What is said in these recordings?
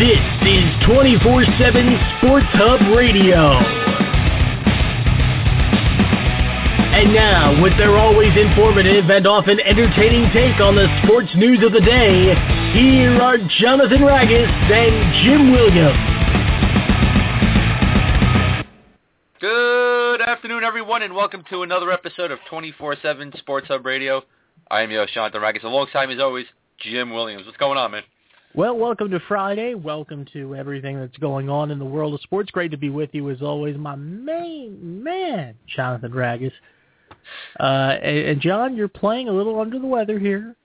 This is 24-7 Sports Hub Radio. And now, with their always informative and often entertaining take on the sports news of the day, here are Jonathan Ragus and Jim Williams. Good afternoon, everyone, and welcome to another episode of 24-7 Sports Hub Radio. I am your host, Jonathan Ragus. Alongside as always, Jim Williams. What's going on, man? Well, welcome to Friday. Welcome to everything that's going on in the world of sports. Great to be with you as always, my main man, Jonathan Ragus. Uh, and, and John, you're playing a little under the weather here.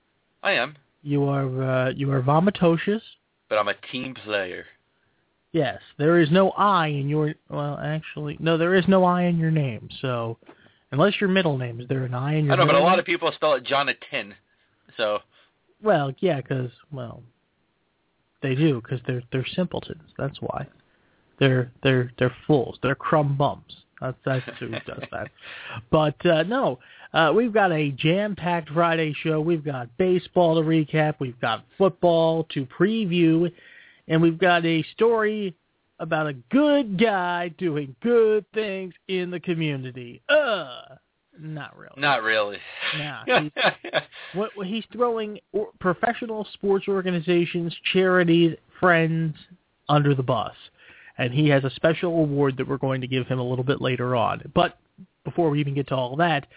I am, You are uh, you are vomitocious. but I'm a team player. Yes, there is no I in your. Well, actually, no, there is no I in your name. So, unless your middle name is there an I in your? Name. I know, but a middle lot of people spell it Jonathan. So, Well, yeah, because well, they do because they're they're simpletons. That's why. They're they're they're fools. They're crumb bums. That's that's who does that. But uh, no, uh, we've got a jam-packed Friday show. We've got baseball to recap. We've got football to preview, and we've got a story about a good guy doing good things in the community. Uh, not really. not really. Nah, he- what, he's throwing or, professional sports organizations, charities, friends under the bus, and he has a special award that we're going to give him a little bit later on. But before we even get to all that,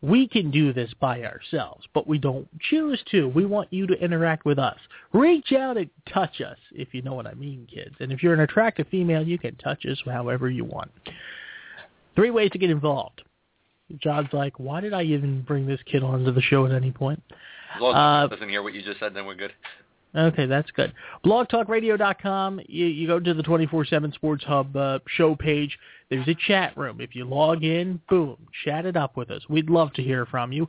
we can do this by ourselves, but we don't choose to. We want you to interact with us. Reach out and touch us, if you know what I mean, kids. And if you're an attractive female, you can touch us however you want. Three ways to get involved. John's like, why did I even bring this kid onto the show at any point? as long as Uh, he doesn't hear what you just said, then we're good. Okay, that's good. BlogTalkRadio.com. You, you go to the 24/7 Sports Hub uh, show page. There's a chat room. If you log in, boom, chat it up with us. We'd love to hear from you.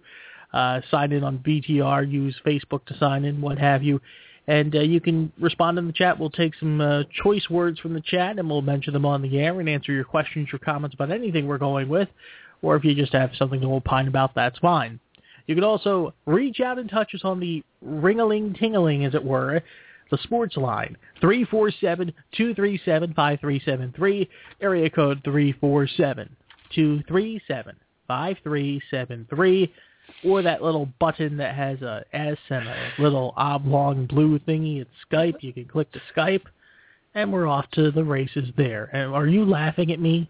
Uh, sign in on BTR. Use Facebook to sign in, what have you. And uh, you can respond in the chat. We'll take some uh, choice words from the chat, and we'll mention them on the air and answer your questions or comments about anything we're going with. Or if you just have something to opine about, that's fine. You can also reach out and touch us on the ring-a-ling-ting-a-ling, as it were, the sports line, 347-237-5373, area code 347-237-5373, or that little button that has a S and a little oblong blue thingy. It's Skype. You can click to Skype, and we're off to the races there. Are you laughing at me?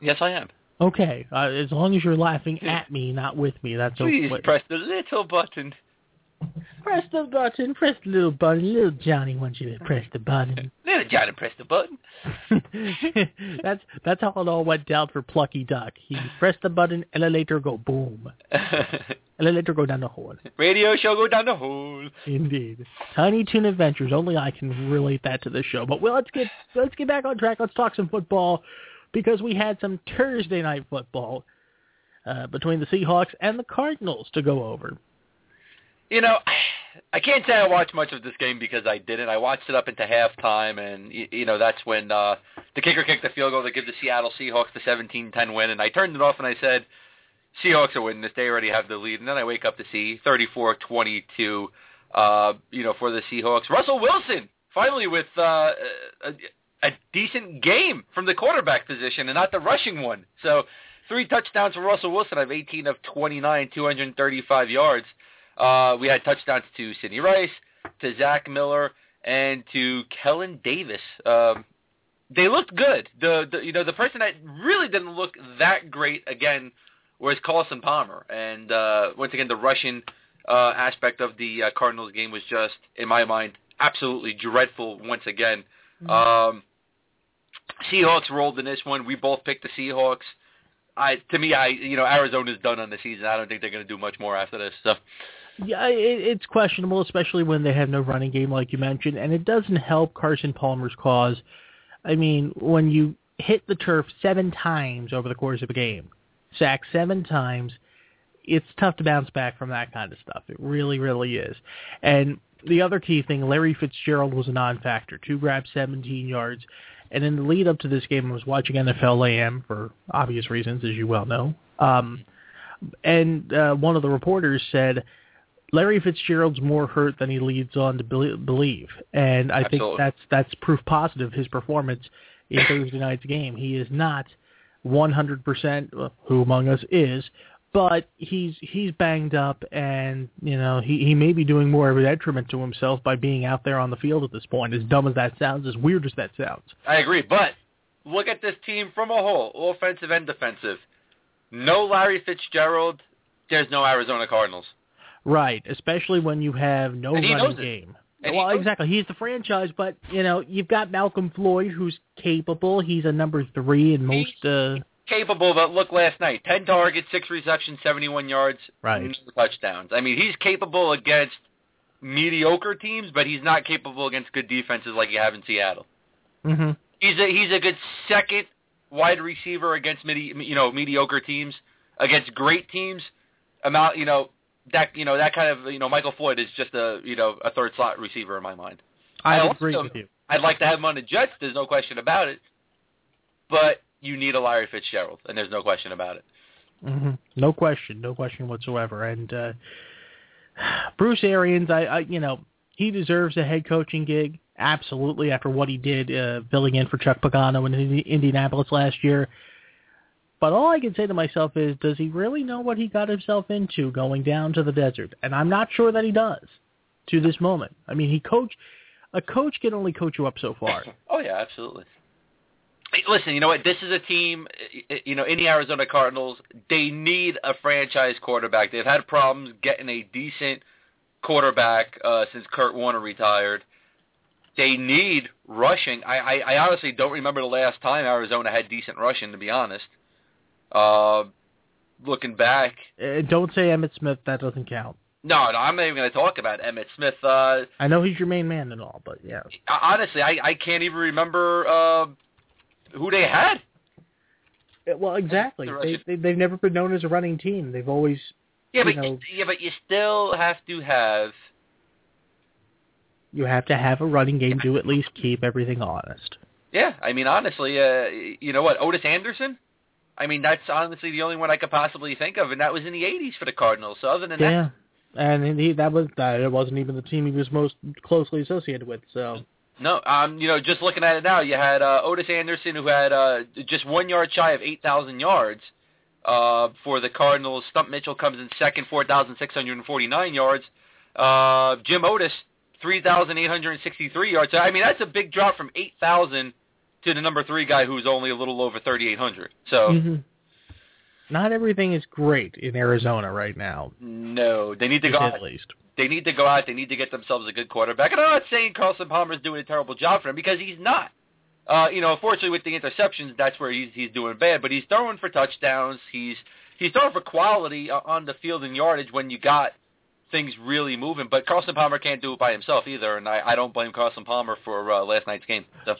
Yes, I am. Okay, uh, as long as you're laughing at me, not with me, that's Please okay. press the little button. Press the button. Press the little button. Little Johnny wants you to press the button. Little Johnny, press the button. that's that's how it all went down for Plucky Duck. He pressed the button, elevator go boom. Elevator go down the hole. Radio show go down the hole. Indeed. Tiny Toon Adventures. Only I can relate that to the show. But well, let's get let's get back on track. Let's talk some football because we had some Thursday night football uh, between the Seahawks and the Cardinals to go over. You know, I can't say I watched much of this game because I didn't. I watched it up into halftime, and you know that's when uh, the kicker kicked the field goal to give the Seattle Seahawks the 17-10 win, and I turned it off and I said, Seahawks are winning this. They already have the lead, and then I wake up to see 34-22, uh, you know, for the Seahawks. Russell Wilson finally with uh, a decent game from the quarterback position and not the rushing one. So three touchdowns for Russell Wilson. Have 18 of 29, 235 yards. Uh, we had touchdowns to Sidney Rice, to Zach Miller, and to Kellen Davis. Um, they looked good. The, the you know the person that really didn't look that great again was Carson Palmer, and uh, once again the Russian uh, aspect of the uh, Cardinals game was just in my mind absolutely dreadful once again. Um, Seahawks rolled in this one. We both picked the Seahawks. I to me, I you know Arizona's done on the season. I don't think they're going to do much more after this. So Yeah, it, it's questionable, especially when they have no running game, like you mentioned, and it doesn't help Carson Palmer's cause. I mean, when you hit the turf seven times over the course of a game, sacked seven times, it's tough to bounce back from that kind of stuff. It really, really is. And the other key thing, Larry Fitzgerald was a non-factor. Two grabs, 17 yards. And in the lead up to this game, I was watching NFL AM for obvious reasons, as you well know. Um, and uh, one of the reporters said, Larry Fitzgerald's more hurt than he leads on to believe, and I Absolutely. think that's that's proof positive his performance in Thursday night's game. He is not 100%. Who among us is? But he's he's banged up, and you know he he may be doing more of a detriment to himself by being out there on the field at this point. As dumb as that sounds, as weird as that sounds. I agree, but look at this team from a whole, offensive and defensive. No Larry Fitzgerald, there's no Arizona Cardinals. Right, especially when you have no he running game. And he well, knows exactly. He's the franchise, but you know you've got Malcolm Floyd, who's capable. He's a number three in most. Uh, Capable, but look last night, 10 targets, 6 receptions, 71 yards, Right. no touchdowns. I mean, he's capable against mediocre teams, but he's not capable against good defenses like you have in Seattle. hmm He's a he's a good second wide receiver against midi, you know mediocre teams, against great teams. Amount you know that you know that kind of you know Michael Floyd is just a you know a third slot receiver in my mind. I, I agree also- with you. I'd like to have him on the Jets. There's no question about it. But you need a Larry Fitzgerald, and there's no question about it. hmm No question, no question whatsoever. And uh, Bruce Arians, I, I, you know, he deserves a head coaching gig absolutely after what he did uh, filling in for Chuck Pagano in Indianapolis last year. But all I can say to myself is, does he really know what he got himself into going down to the desert? And I'm not sure that he does to this moment. I mean, he coach a coach can only coach you up so far. Oh yeah, absolutely. Listen, you know what? This is a team. eh, You know, in the Arizona Cardinals, they need a franchise quarterback. They've had problems getting a decent quarterback uh, since Kurt Warner retired. They need rushing. I, I, I honestly don't remember the last time Arizona had decent rushing. To be honest, uh, looking back, Uh, don't say Emmitt Smith; that doesn't count. no, no, I'm not even going to talk about Emmitt Smith. Uh, I know he's your main man and all, but yeah. honestly, I, I can't even remember uh, who they had. Well, exactly. The They, they they've never been known as a running team. They've always Yeah, you but know- yeah, but you still have to have. you have to have a running game to at least keep everything honest. Yeah, I mean, honestly, uh, you know what, Ottis Anderson. I mean, that's honestly the only one I could possibly think of, and that was in the '80s for the Cardinals. So other than that, Yeah, and he that was that it wasn't even the team he was most closely associated with. So no. Um, you know, just looking at it now, you had uh, Ottis Anderson, who had uh, just one yard shy of 8,000 yards uh, for the Cardinals. Stump Mitchell comes in second, 4,649 yards. Uh, Jim Otis, 3,863 yards. So, I mean, that's a big drop from 8,000 to the number three guy who's only a little over 3,800. So, Mhm. not everything is great in Arizona right now, no, they need to go the least. They need to go out. They need to get themselves a good quarterback. And I'm not saying Carson Palmer's doing a terrible job for him because he's not. Uh, you know, unfortunately with the interceptions, that's where he's he's doing bad. But he's throwing for touchdowns. He's he's throwing for quality uh, on the field and yardage when you got things really moving. But Carson Palmer can't do it by himself either, and I, I don't blame Carson Palmer for uh, last night's game. So,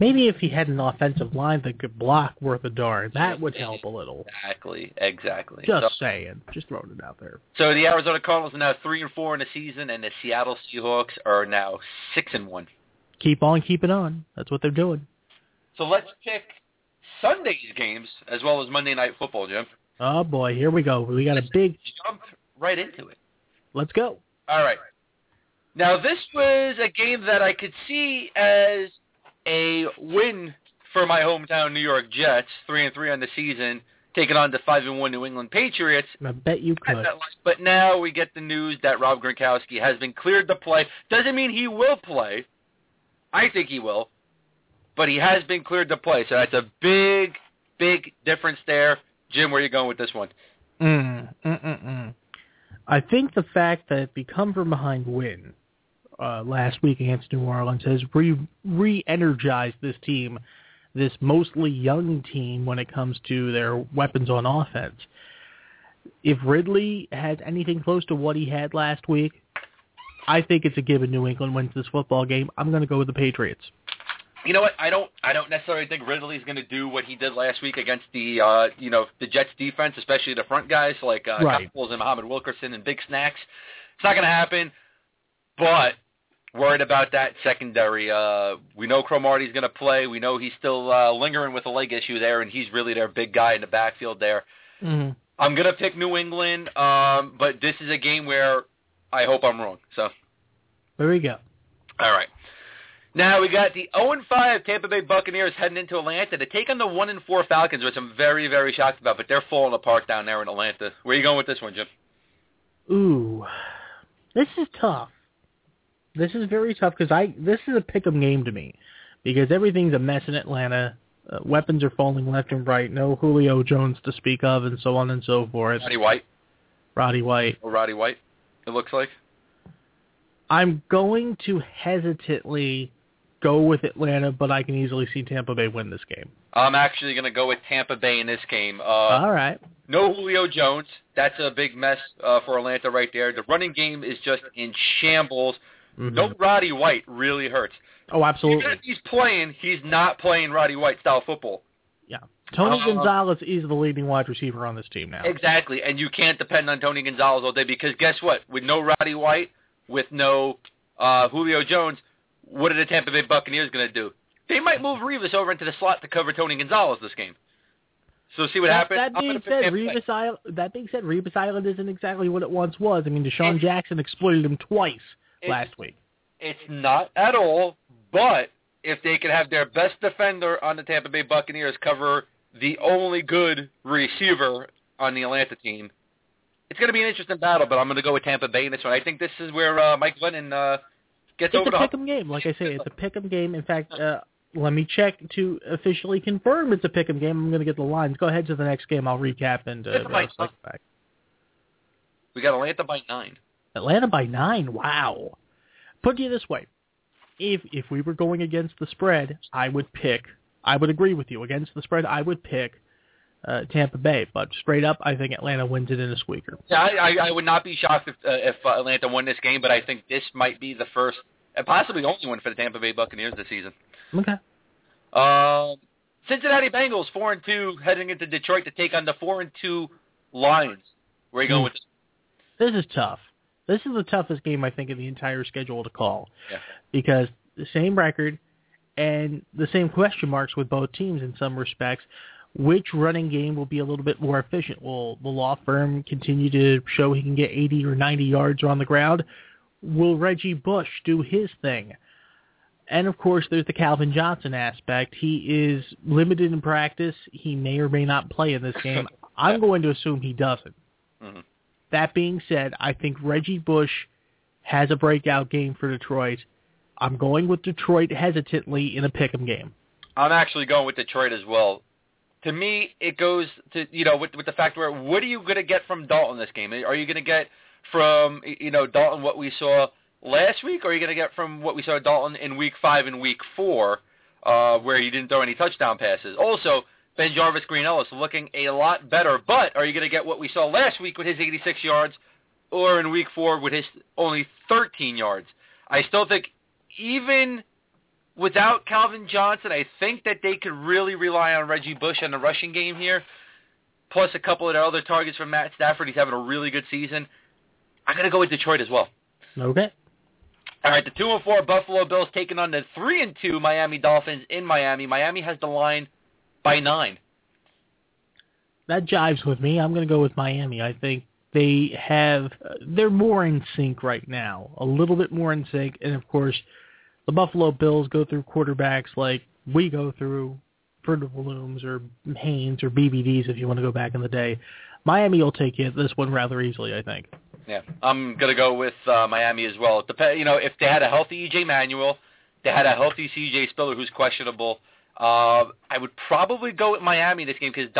Maybe if he had an offensive line that could block worth a darn, that would help a little. exactly, exactly. Just So, saying, just throwing it out there. so the Arizona Cardinals are now three and four in the season, and the Seattle Seahawks are now six and one. Keep on keeping on. That's what they're doing. So let's pick Sunday's games as well as Monday Night Football, Jim. Oh boy, here we go. We got a big. Jump right into it. Let's go. All right. Now this was a game that I could see as a win for my hometown New York Jets, three and three on the season, taking on the five and one New England Patriots. I bet you could. But now we get the news that Rob Gronkowski has been cleared to play. Doesn't mean he will play. I think he will, but he has been cleared to play. So that's a big, big difference there. Jim, where are you going with this one? Mm, mm, mm, mm. I think the fact that the come from behind win uh, last week against New Orleans has re re-energized this team, this mostly young team when it comes to their weapons on offense. If Ridley has anything close to what he had last week, I think it's a given New England wins this football game. I'm going to go with the Patriots. You know what? I don't. I don't necessarily think Ridley's going to do what he did last week against the, uh, you know, the Jets defense, especially the front guys like uh, Right. Coples and Muhammad Wilkerson and Big Snacks. It's not going to happen. But worried about that secondary. Uh, we know Cromartie's going to play. We know he's still uh, lingering with a leg issue there, and he's really their big guy in the backfield there. Mm-hmm. I'm going to pick New England, um, but this is a game where I hope I'm wrong. So there we go. All right. Now we got the 0 5 Tampa Bay Buccaneers heading into Atlanta to take on the 1-4 Falcons, which I'm very, very shocked about. But they're falling apart down there in Atlanta. Where are you going with this one, Jim? Ooh, this is tough. This is very tough because I this is a pick'em game to me because everything's a mess in Atlanta. Uh, weapons are falling left and right. No Julio Jones to speak of, and so on and so forth. Roddy White. Roddy White. Or Roddy White. It looks like. I'm going to hesitantly go with Atlanta, but I can easily see Tampa Bay win this game. I'm actually going to go with Tampa Bay in this game. Uh, All right. No Julio Jones. That's a big mess uh, for Atlanta right there. The running game is just in shambles. Mm-hmm. No Roddy White really hurts. Oh, absolutely. Even if he's playing, he's not playing Roddy White style football. Yeah. Tony Uh, Gonzalez is the leading wide receiver on this team now. Exactly, and you can't depend on Tony Gonzalez all day because guess what? With no Roddy White, with no uh, Julio Jones, what are the Tampa Bay Buccaneers going to do? They might move Revis over into the slot to cover Tony Gonzalez this game. So see what that, happens. that being said, Revis Island, that being said, Revis Island isn't exactly what it once was. I mean, DeSean Jackson exploited him twice last week. It's not at all, but if they could have their best defender on the Tampa Bay Buccaneers cover the only good receiver on the Atlanta team, it's going to be an interesting battle, but I'm going to go with Tampa Bay in this one. I think this is where uh, Mike Glennon uh, gets It's over a pick'em game, like I say. It's a pick'em game. In fact, uh, let me check to officially confirm it's a pick'em game. I'm going to get the lines. Go ahead to the next game. I'll recap and uh, uh, back. We got Atlanta by nine. Atlanta by nine. Wow. Put it this way: if if we were going against the spread, I would pick. I would agree with you. Against the spread, I would pick uh, Tampa Bay. But straight up, I think Atlanta wins it in a squeaker. Yeah, I, I, I would not be shocked if, uh, if uh, Atlanta won this game, but I think this might be the first and possibly the only one for the Tampa Bay Buccaneers this season. Okay. Um, Cincinnati Bengals four and two heading into Detroit to take on the four and two Lions. Where are you going with this? This is tough. This is the toughest game I think in the entire schedule to call. Yeah. Because the same record and the same question marks with both teams in some respects. Which running game will be a little bit more efficient? Will the law firm continue to show he can get 80 or 90 yards on the ground? Will Reggie Bush do his thing? And of course, there's the Calvin Johnson aspect. He is limited in practice. He may or may not play in this game. I'm going to assume he doesn't. Mhm. That being said, I think Reggie Bush has a breakout game for Detroit. I'm going with Detroit hesitantly in a pick'em game. I'm actually going with Detroit as well. To me, it goes to you know with with the fact where what are you going to get from Dalton this game? Are you going to get from you know Dalton what we saw last week, or are you going to get from what we saw Dalton in Week Five and Week Four, uh, where he didn't throw any touchdown passes? Also, BenJarvus Green-Ellis looking a lot better, but are you going to get what we saw last week with his 86 yards, or in Week Four with his only 13 yards? I still think even without Calvin Johnson, I think that they could really rely on Reggie Bush in the rushing game here, plus a couple of their other targets from Matt Stafford. He's having a really good season. I'm going to go with Detroit as well. Okay. All right, the two and four Buffalo Bills taking on the three and two Miami Dolphins in Miami. Miami has the line by nine. That jives with me. I'm going to go with Miami. I think they have they're more in sync right now, a little bit more in sync, and of course, the Buffalo Bills go through quarterbacks like we go through Fruit or Hanes or BVDs if you want to go back in the day. Miami will take it this one rather easily, I think. Yeah, I'm gonna go with uh, Miami as well. Dep- you know, if they had a healthy EJ Manuel, they had a healthy CJ Spiller who's questionable. Uh, I would probably go with Miami this game because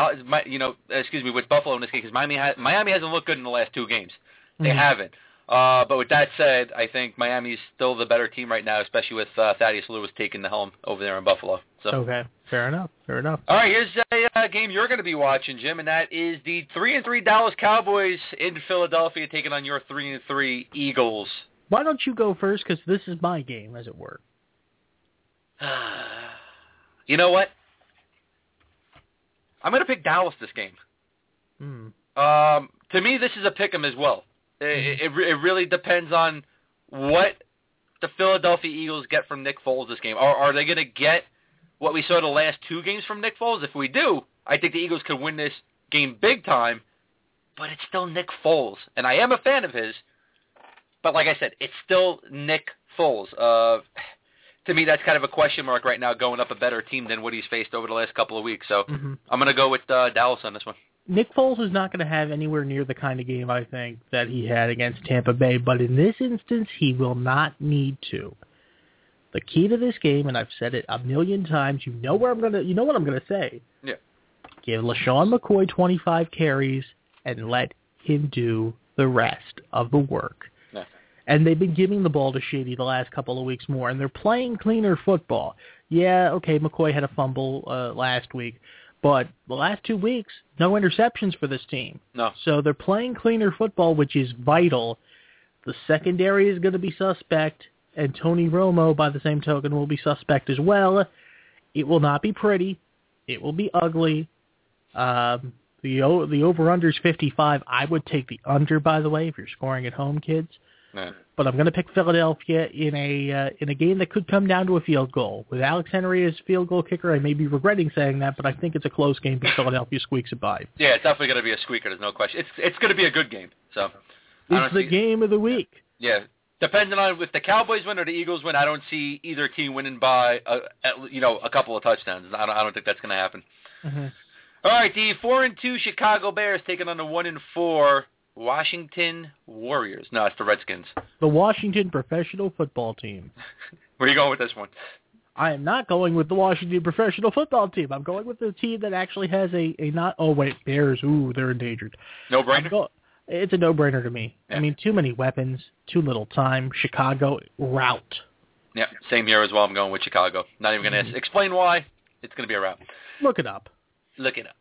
you know, excuse me, with Buffalo in this game because Miami ha- Miami hasn't looked good in the last two games. They Mhm. haven't. Uh, but with that said, I think Miami's still the better team right now, especially with uh, Thaddeus Lewis taking the helm over there in Buffalo. So. Okay, fair enough. Fair enough. All right, here's a uh, game you're going to be watching, Jim, and that is the three and three Dallas Cowboys in Philadelphia taking on your three and three Eagles. Why don't you go first? Because this is my game, as it were. you know what? I'm going to pick Dallas this game. Hmm. Um, to me, this is a pick 'em as well. It, it, it really depends on what the Philadelphia Eagles get from Nick Foles this game. Are, are they going to get what we saw the last two games from Nick Foles? If we do, I think the Eagles could win this game big time. But it's still Nick Foles, and I am a fan of his. But like I said, it's still Nick Foles. Uh, to me, that's kind of a question mark right now, going up a better team than what he's faced over the last couple of weeks. So hmm I'm going to go with uh, Dallas on this one. Nick Foles is not going to have anywhere near the kind of game I think that he had against Tampa Bay, but in this instance, he will not need to. The key to this game, and I've said it a million times, you know where I'm gonna, you know what I'm gonna say. Yeah. Give LeSean McCoy 25 carries and let him do the rest of the work. Yeah. And they've been giving the ball to Shady the last couple of weeks more, and they're playing cleaner football. Yeah, okay, McCoy had a fumble uh, last week, but the last two weeks, no interceptions for this team. No. So they're playing cleaner football, which is vital. The secondary is going to be suspect, and Tony Romo, by the same token, will be suspect as well. It will not be pretty. It will be ugly. Um, the the over under is 55. I would take the under, by the way, if you're scoring at home, kids. Yeah. But I'm going to pick Philadelphia in a uh, in a game that could come down to a field goal. With Alex Henery as field goal kicker, I may be regretting saying that, but I think it's a close game because Philadelphia squeaks it by. Yeah, it's definitely going to be a squeaker. There's no question. It's it's going to be a good game. So It's the see- game of the week. Yeah, depending on if the Cowboys win or the Eagles win, I don't see either team winning by a, at, you know a couple of touchdowns. I don't, I don't think that's going to happen. Mhm. All right, the four and two Chicago Bears taking on the one and four Washington Warriors. No, it's the Redskins. The Washington professional football team. Where are you going with this one? I am not going with the Washington professional football team. I'm going with the team that actually has a, a not. Oh wait, Bears. Ooh, they're endangered. No brainer. go- it's a no-brainer to me. I mean, too many weapons, too little time. Chicago route. Yeah, same here as well. I'm going with Chicago. Not even going to mm-hmm. explain why. It's going to be a wrap. Look it up. Look it up.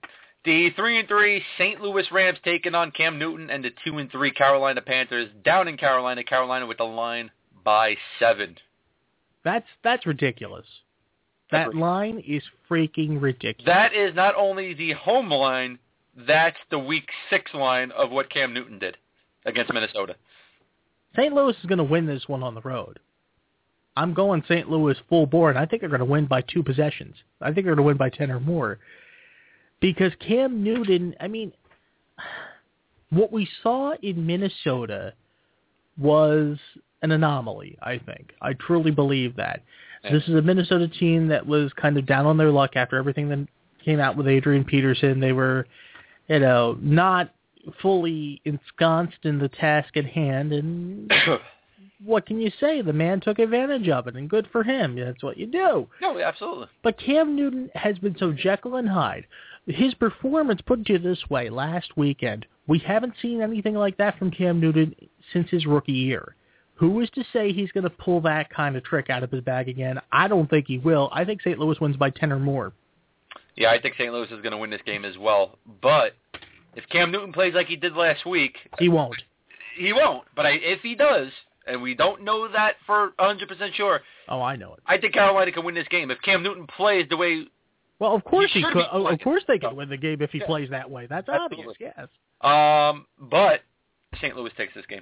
The three and three St. Louis Rams taking on Cam Newton and the two and three Carolina Panthers down in Carolina. Carolina with the line by seven. That's that's ridiculous. That line is freaking ridiculous. That is not only the home line, that's the week six line of what Cam Newton did against Minnesota. St. Louis is going to win this one on the road. I'm going St. Louis full bore, and I think they're going to win by two possessions. I think they're going to win by 10 or more. Because Cam Newton, I mean, what we saw in Minnesota was an anomaly, I think. I truly believe that. This is a Minnesota team that was kind of down on their luck after everything that came out with Adrian Peterson. They were, you know, not fully ensconced in the task at hand, and what can you say? The man took advantage of it, and good for him. That's what you do. no, absolutely. But Cam Newton has been so Jekyll and Hyde. His performance, put it this way, last weekend, we haven't seen anything like that from Cam Newton since his rookie year. Who is to say he's going to pull that kind of trick out of his bag again? I don't think he will. I think St. Louis wins by 10 or more. Yeah, I think St. Louis is going to win this game as well. But if Cam Newton plays like he did last week, He won't. he won't. But I, if he does, and we don't know that for 100% sure, Oh, I know it. I think Carolina can win this game. If Cam Newton plays the way, Well, of course He he could. Oh, of course they could Oh. win the game if he Yeah. plays that way. That's Absolutely. obvious. Yes. um, but St. Louis takes this game.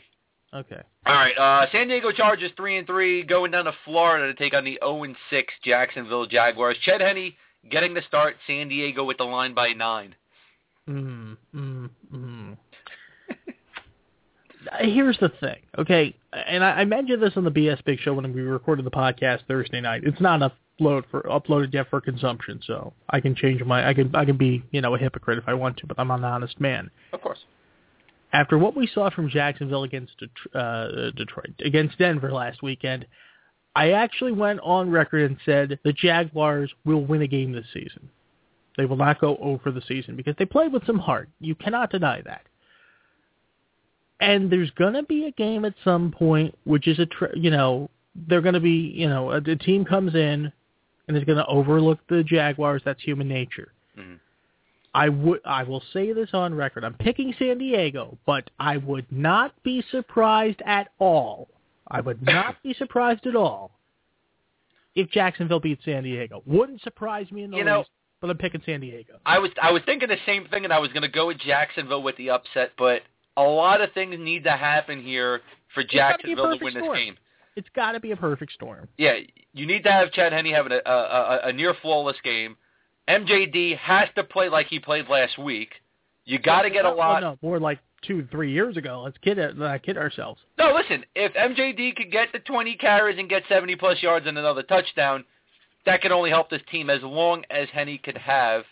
Okay. All right, uh, San Diego Chargers three and three going down to Florida to take on the zero and six Jacksonville Jaguars. Chad Henne getting the start. San Diego with the line by nine. Mm, mm. Here's the thing, okay? And I, I mentioned this on the BS Big Show when we recorded the podcast Thursday night. It's not upload for uploaded yet for consumption, so I can change my. I can I can be you know a hypocrite if I want to, but I'm an honest man. Of course. After what we saw from Jacksonville against Det- uh, Detroit against Denver last weekend, I actually went on record and said the Jaguars will win a game this season. They will not go over the season because they played with some heart. You cannot deny that. And there's going to be a game at some point, which is a, tr- you know, they're going to be, you know, a, a team comes in and is going to overlook the Jaguars. That's human nature. Mhm. I would, I will say this on record. I'm picking San Diego, but I would not be surprised at all. I would not be surprised at all if Jacksonville beats San Diego. Wouldn't surprise me in the You know- least. But I'm picking San Diego. I was I was thinking the same thing, and I was going to go with Jacksonville with the upset, but a lot of things need to happen here for gotta be a Jacksonville to win this storm. game. It's got to be a perfect storm. Yeah, you need to have Chad Henne having a, a, a, a near flawless game. MJD has to play like he played last week. You got to get a Oh, lot. no, more like two, three years ago. Let's kid uh, kid ourselves. No, listen. If MJD could get the 20 carries and get 70 plus yards and another touchdown, that can only help this team as long as Henne could have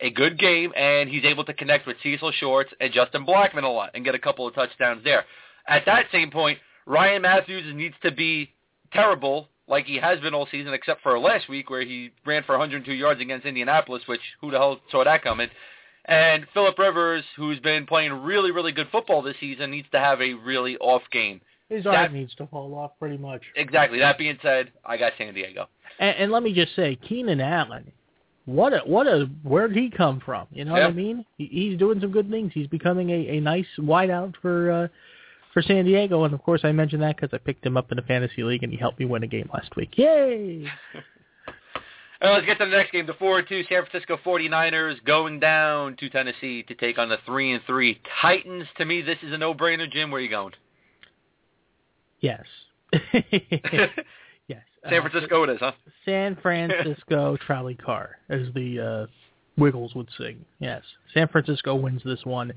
a good game and he's able to connect with Cecil Shorts and Justin Blackmon a lot and get a couple of touchdowns there. At that same point, Ryan Mathews needs to be terrible like he has been all season except for last week where he ran for 102 yards against Indianapolis, which who the hell saw that coming? And Philip Rivers, who's been playing really, really good football this season, needs to have a really off game. His arm needs to fall off pretty much. Exactly. That being said, I got San Diego. And, and let me just say, Keenan Allen, what a what a where did he come from? You know yep. what I mean? He, he's doing some good things. He's becoming a, a nice wideout for uh, for San Diego, and of course I mentioned that because I picked him up in a fantasy league and he helped me win a game last week. Yay! right, let's get to the next game. The four and two San Francisco 49ers going down to Tennessee to take on the three and three Titans. To me, this is a no brainer. Jim, where are you going? Yes. San Francisco uh, it is, huh? San Francisco trolley car, as the uh, Wiggles would sing. Yes. San Francisco wins this one.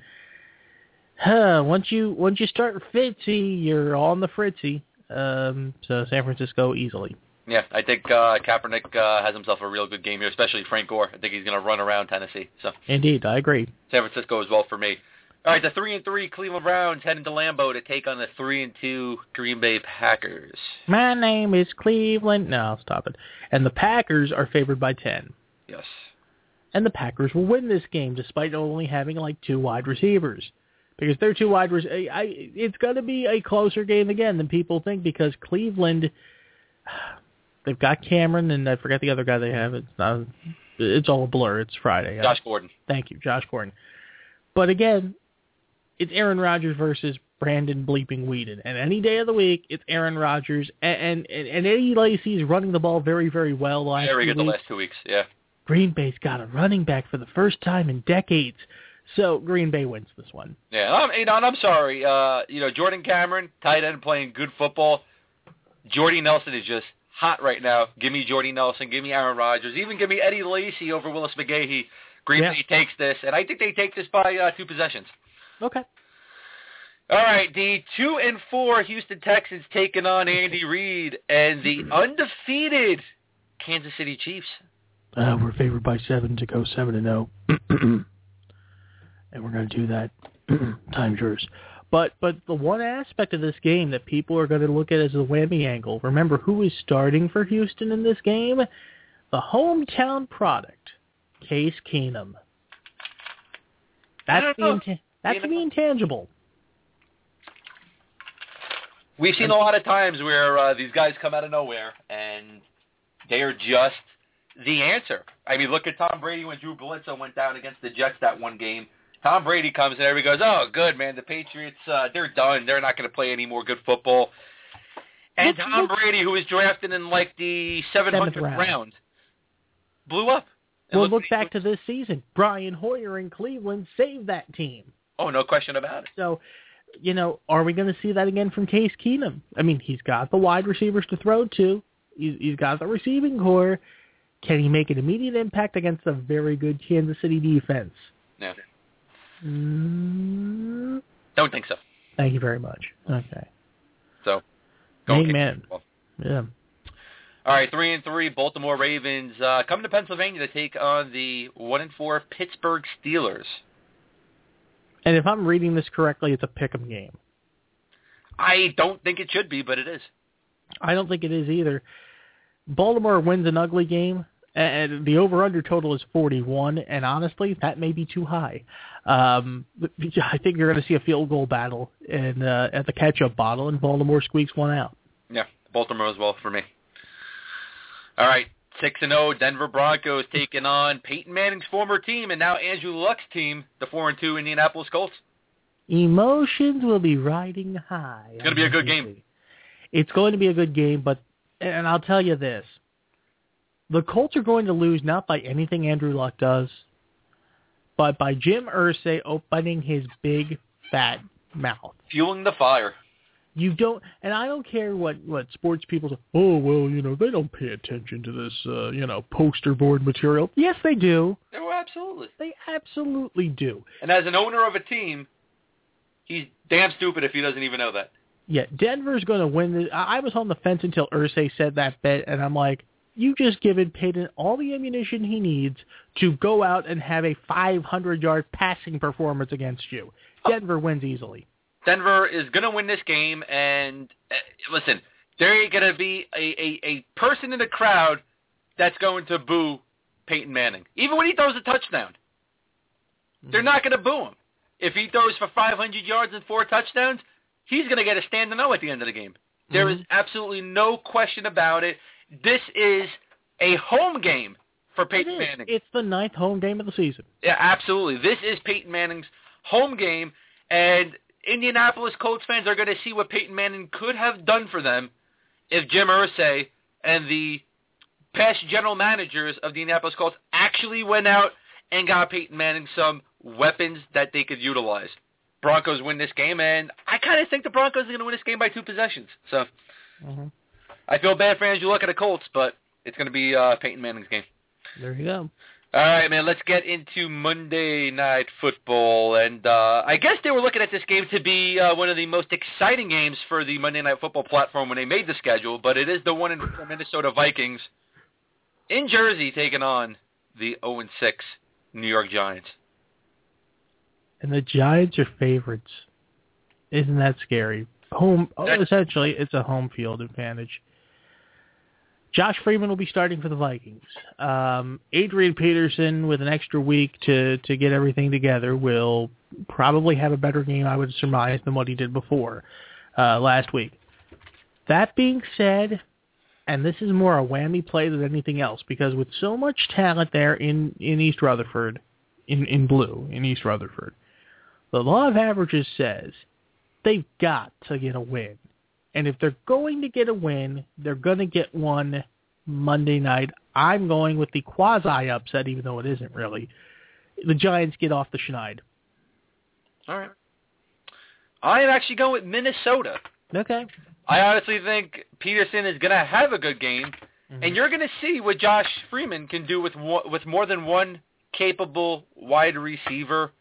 Huh, once you once you start Fitzy, you're on the Fritzy. Um, so San Francisco easily. Yeah, I think uh, Kaepernick uh, has himself a real good game here, especially Frank Gore. I think he's going to run around Tennessee. So indeed, I agree. San Francisco as well for me. All right, the three and three Cleveland Browns heading to Lambeau to take on the three and two Green Bay Packers. My name is Cleveland. No, stop it. And the Packers are favored by ten. Yes. And the Packers will win this game despite only having like two wide receivers. Because they're two wide receivers. It's going to be a closer game again than people think because Cleveland, they've got Cameron and I forget the other guy they have. It's not. It's all a blur. It's Friday. Josh Gordon. Thank you, Josh Gordon. But again, it's Aaron Rodgers versus Brandon bleeping Weeden. And any day of the week, it's Aaron Rodgers. And and, and Eddie Lacy's running the ball very, very well last Very good weeks. the last two weeks, yeah. Green Bay's got a running back for the first time in decades. So Green Bay wins this one. Yeah, I'm, you know, and I'm sorry. Uh, you know, Jordan Cameron, tight end, playing good football. Jordy Nelson is just hot right now. Give me Jordy Nelson. Give me Aaron Rodgers. Even give me Eddie Lacy over Willis McGahee. Green Yeah. Bay takes this, and I think they take this by uh, two possessions. Okay. All right, the two and four Houston Texans taking on Andy Reid and the undefeated Kansas City Chiefs. Uh, we're favored by seven to go seven and zero, and we're going to do that. Time's yours. But but the one aspect of this game that people are going to look at as the whammy angle. Remember who is starting for Houston in this game? The hometown product, Case Keenum. That's the. That's You the know. intangible. We've seen a lot of times where uh, these guys come out of nowhere and they are just the answer. I mean, look at Tom Brady when Drew Bledsoe went down against the Jets that one game. Tom Brady comes and everybody goes, "Oh, good man, the Patriots, uh, they're done. They're not going to play any more good football." And Look- Tom look- Brady, who was drafted in like the 700th round. round, blew up. And Well, look look back to this season. Brian Hoyer in Cleveland saved that team. Oh, no question about it. So, you know, are we going to see that again from Case Keenum? I mean, he's got the wide receivers to throw to. He's, he's got the receiving corps. Can he make an immediate impact against a very good Kansas City defense? Yeah. Mm, Don't think so. thank you very much. Okay. So, don't Amen. Yeah. All right, three and three Baltimore Ravens uh, coming to Pennsylvania to take on the one and four Pittsburgh Steelers. And if I'm reading this correctly, it's a pick'em game. I don't think it should be, but it is. I don't think it is either. Baltimore wins an ugly game, and the over/under total is 41. And honestly, that may be too high. Um, I think you're going to see a field goal battle in uh, at the catch-up bottle, and Baltimore squeaks one out. Yeah, Baltimore as well for me. All right, six and zero Denver Broncos taking on Peyton Manning's former team and now Andrew Luck's team, the four and two Indianapolis Colts. Emotions will be riding high. It's gonna be a good game. It's going to be a good game, but and I'll tell you this: the Colts are going to lose not by anything Andrew Luck does, but by Jim Irsay opening his big fat mouth. Fueling the fire. You don't, and I don't care what what sports people say. Oh well, you know they don't pay attention to this, uh, you know, poster board material. Yes, they do. Oh, absolutely. They absolutely do. And as an owner of a team, he's damn stupid if he doesn't even know that. Yeah, Denver's going to win. This. I was on the fence until Irsay said that bet, and I'm like, you just given Peyton all the ammunition he needs to go out and have a 500-yard passing performance against you. Denver wins easily. Denver is going to win this game, and uh, listen, there ain't going to be a, a, a person in the crowd that's going to boo Peyton Manning, even when he throws a touchdown. They're not going to boo him. If he throws for 500 yards and four touchdowns, he's going to get a standing O at the end of the game. There is absolutely no question about it. This is a home game for Peyton is. Manning. It's the ninth home game of the season. Yeah, absolutely. This is Peyton Manning's home game, and Indianapolis Colts fans are going to see what Peyton Manning could have done for them if Jim Irsay and the past general managers of the Indianapolis Colts actually went out and got Peyton Manning some weapons that they could utilize. Broncos win this game, and I kind of think the Broncos are going to win this game by two possessions. So Mhm. I feel bad for Andrew Luck at the Colts, but it's going to be uh, Peyton Manning's game. There you go. All right, man. Let's get into Monday Night Football, and uh, I guess they were looking at this game to be uh, one of the most exciting games for the Monday Night Football platform when they made the schedule. But it is the one in the Minnesota Vikings in Jersey taking on the 0 6 New York Giants. And the Giants are favorites. Isn't that scary? Home. Oh, essentially, it's a home field advantage. Josh Freeman will be starting for the Vikings. Um, Adrian Peterson, with an extra week to to get everything together, will probably have a better game, I would surmise, than what he did before uh, last week. That being said, and this is more a whammy play than anything else, because with so much talent there in in East Rutherford, in in blue in East Rutherford, the law of averages says they've got to get a win. And if they're going to get a win, they're going to get one Monday night. I'm going with the quasi upset, even though it isn't really. The Giants get off the schneid. All right. I am actually going with Minnesota. Okay. I honestly think Peterson is going to have a good game, and mm-hmm. you're going to see what Josh Freeman can do with one, with more than one capable wide receiver.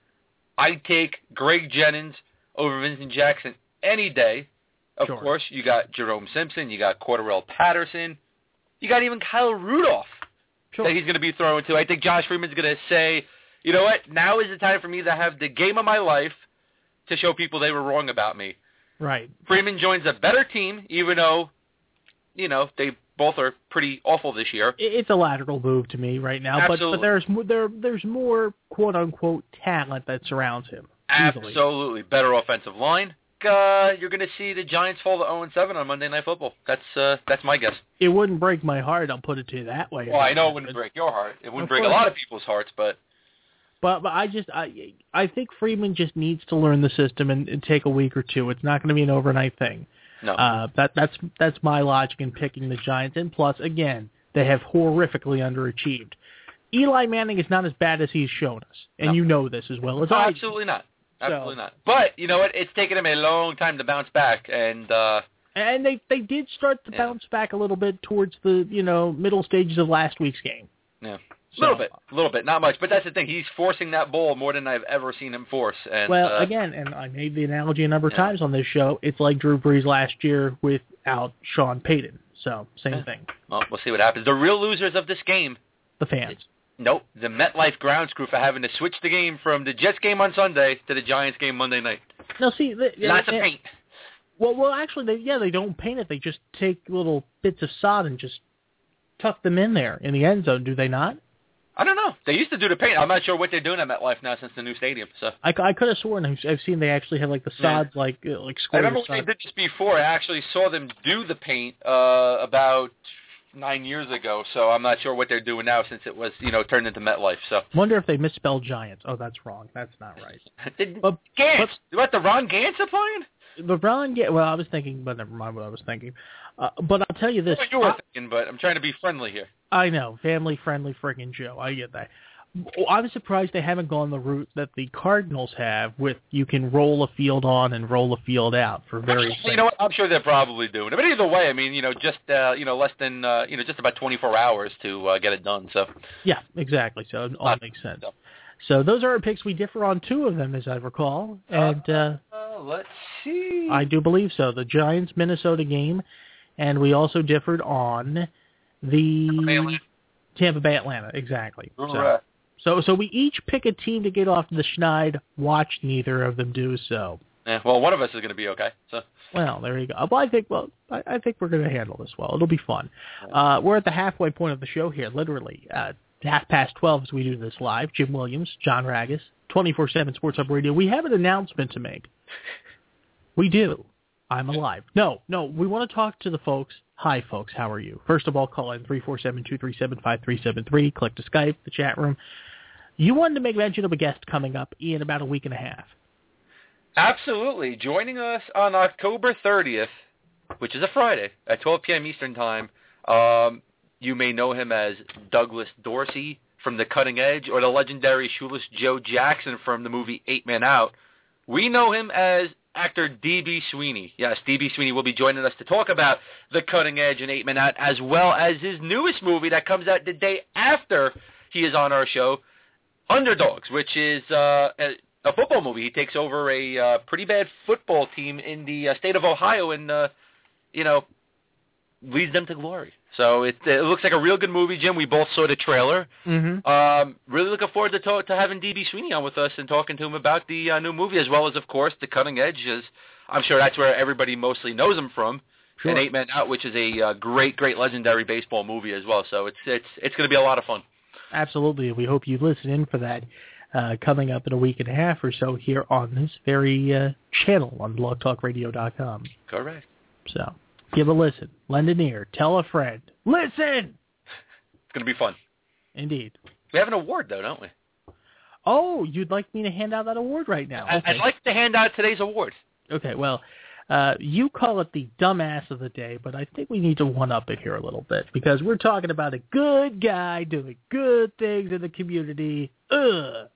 I'd take Greg Jennings over Vincent Jackson any day. Of Sure. course, you got Jerome Simpson, you got Cordarrelle Patterson, you got even Kyle Rudolph Sure. that he's going to be throwing to. I think Josh Freeman's going to say, you know what, now is the time for me to have the game of my life to show people they were wrong about me. Right. Freeman joins a better team, even though, you know, they both are pretty awful this year. It's a lateral move to me right now, but, but there's there there's more quote unquote talent that surrounds him. Easily. Absolutely. Better offensive line. Uh, you're going to see the Giants fall to 0-7 on Monday Night Football. That's uh, that's my guess. It wouldn't break my heart. I'll put it to you that way. Well, I know it wouldn't break your heart. It wouldn't Of break a lot of people's hearts, but But but I just I I think Freeman just needs to learn the system and, and take a week or two. It's not going to be an overnight thing. no. Uh, that that's that's my logic in picking the Giants. And plus, again, they have horrifically underachieved. Eli Manning is not as bad as he's shown us, and No. you know this as well as No, I. absolutely not. So- Absolutely not. But you know what? It's taken him a long time to bounce back, and uh, And they they did start to Yeah. bounce back a little bit towards the you know middle stages of last week's game. yeah, a So- little bit, a little bit, not much. But that's the thing. He's forcing that ball more than I've ever seen him force. And Well, uh, again, and I made the analogy a number of Yeah. times on this show. It's like Drew Brees last year without Sean Payton. So same Yeah. thing. well, we'll see what happens. The real losers of this game The fans. Nope, the MetLife grounds crew for having to switch the game from the Jets game on Sunday to the Giants game Monday night. No, see, the, Lots of yeah, paint. Well, well, actually, they yeah, they don't paint it. They just take little bits of sod and just tuck them in there in the end zone. Do they not? I don't know. They used to do the paint. I'm not sure what they're doing at MetLife now since the new stadium. So I, I could have sworn I've, I've seen they actually have like the Yeah. sods like uh, like I remember they did this before. I actually saw them do the paint uh, about nine years ago. So I'm not sure what they're doing now since it was you know turned into MetLife. So Wonder if they misspelled Giants. Oh, that's wrong. That's not right. Did- But- Gantz. what the Ron Gantz are playing? The Ron, yeah. Well, I was thinking, but never mind what I was thinking. Uh, but I'll tell you this. What you were thinking, but I'm trying to be friendly here. I know, family friendly friggin' Joe. I get that. I'm surprised they haven't gone the route that the Cardinals have, with you can roll a field on and roll a field out for various You know what? I'm sure they're probably doing it. But either way, I mean, you know, just uh, you know, less than uh, you know, just about 24 hours to uh, get it done. So Yeah, exactly. So it all Not- makes sense. so. So those are our picks. We differ on two of them, as I recall. And uh, uh, let's see. I do believe so. The Giants Minnesota game, and we also differed on the Atlanta. Tampa Bay Atlanta. Exactly. So, Correct. So so we each pick a team to get off the schneid. Watch neither of them do so. Yeah, well, one of us is going to be okay. So Well, there you go. Well, I think well, I, I think we're going to handle this well. It'll be fun. Uh, we're at the halfway point of the show here, literally. Uh, half past twelve as we do this live. Jim Williams, John Ragus, twenty four seven Sports Hub Radio. We have an announcement to make. We do. I'm alive. No, no, we want to talk to the folks. Hi, folks. How are you? First of all, call in three four seven two three seven five three seven three. Click to Skype, the chat room. You wanted to make mention of a guest coming up in about a week and a half. absolutely, joining us on October 30th, which is a Friday at 12 p.m. Eastern Time. Um, you may know him as Douglas Dorsey from The Cutting Edge, or the legendary shoeless Joe Jackson from the movie Eight Men Out. We know him as actor D.B. Sweeney. Yes, D.B. Sweeney will be joining us to talk about The Cutting Edge and Eight Men Out, as well as his newest movie that comes out the day after he is on our show, Underdogs, which is uh, a, a football movie. He takes over a uh, pretty bad football team in the uh, state of Ohio and, uh, you know, leads them to glory. So it, it looks like a real good movie, Jim. We both saw the trailer. Mm-hmm. Um, really looking forward to talk, to having DB Sweeney on with us and talking to him about the uh, new movie, as well as, of course, the Cutting Edge. Is I'm sure that's where everybody mostly knows him from. Sure. And Eight Men Out, which is a uh, great, great legendary baseball movie as well. So it's it's it's going to be a lot of fun. Absolutely. We hope you listen in for that uh, coming up in a week and a half or so here on this very uh, channel on blogtalkradio.com. Correct. So give a listen, lend an ear, tell a friend. Listen! It's going to be fun. Indeed. We have an award though, don't we? Oh, you'd like me to hand out that award right now? Okay. I'd like to hand out today's award. Okay, well, uh, you call it the dumbass of the day, but I think we need to one-up it here a little bit because we're talking about a good guy doing good things in the community. Ugh.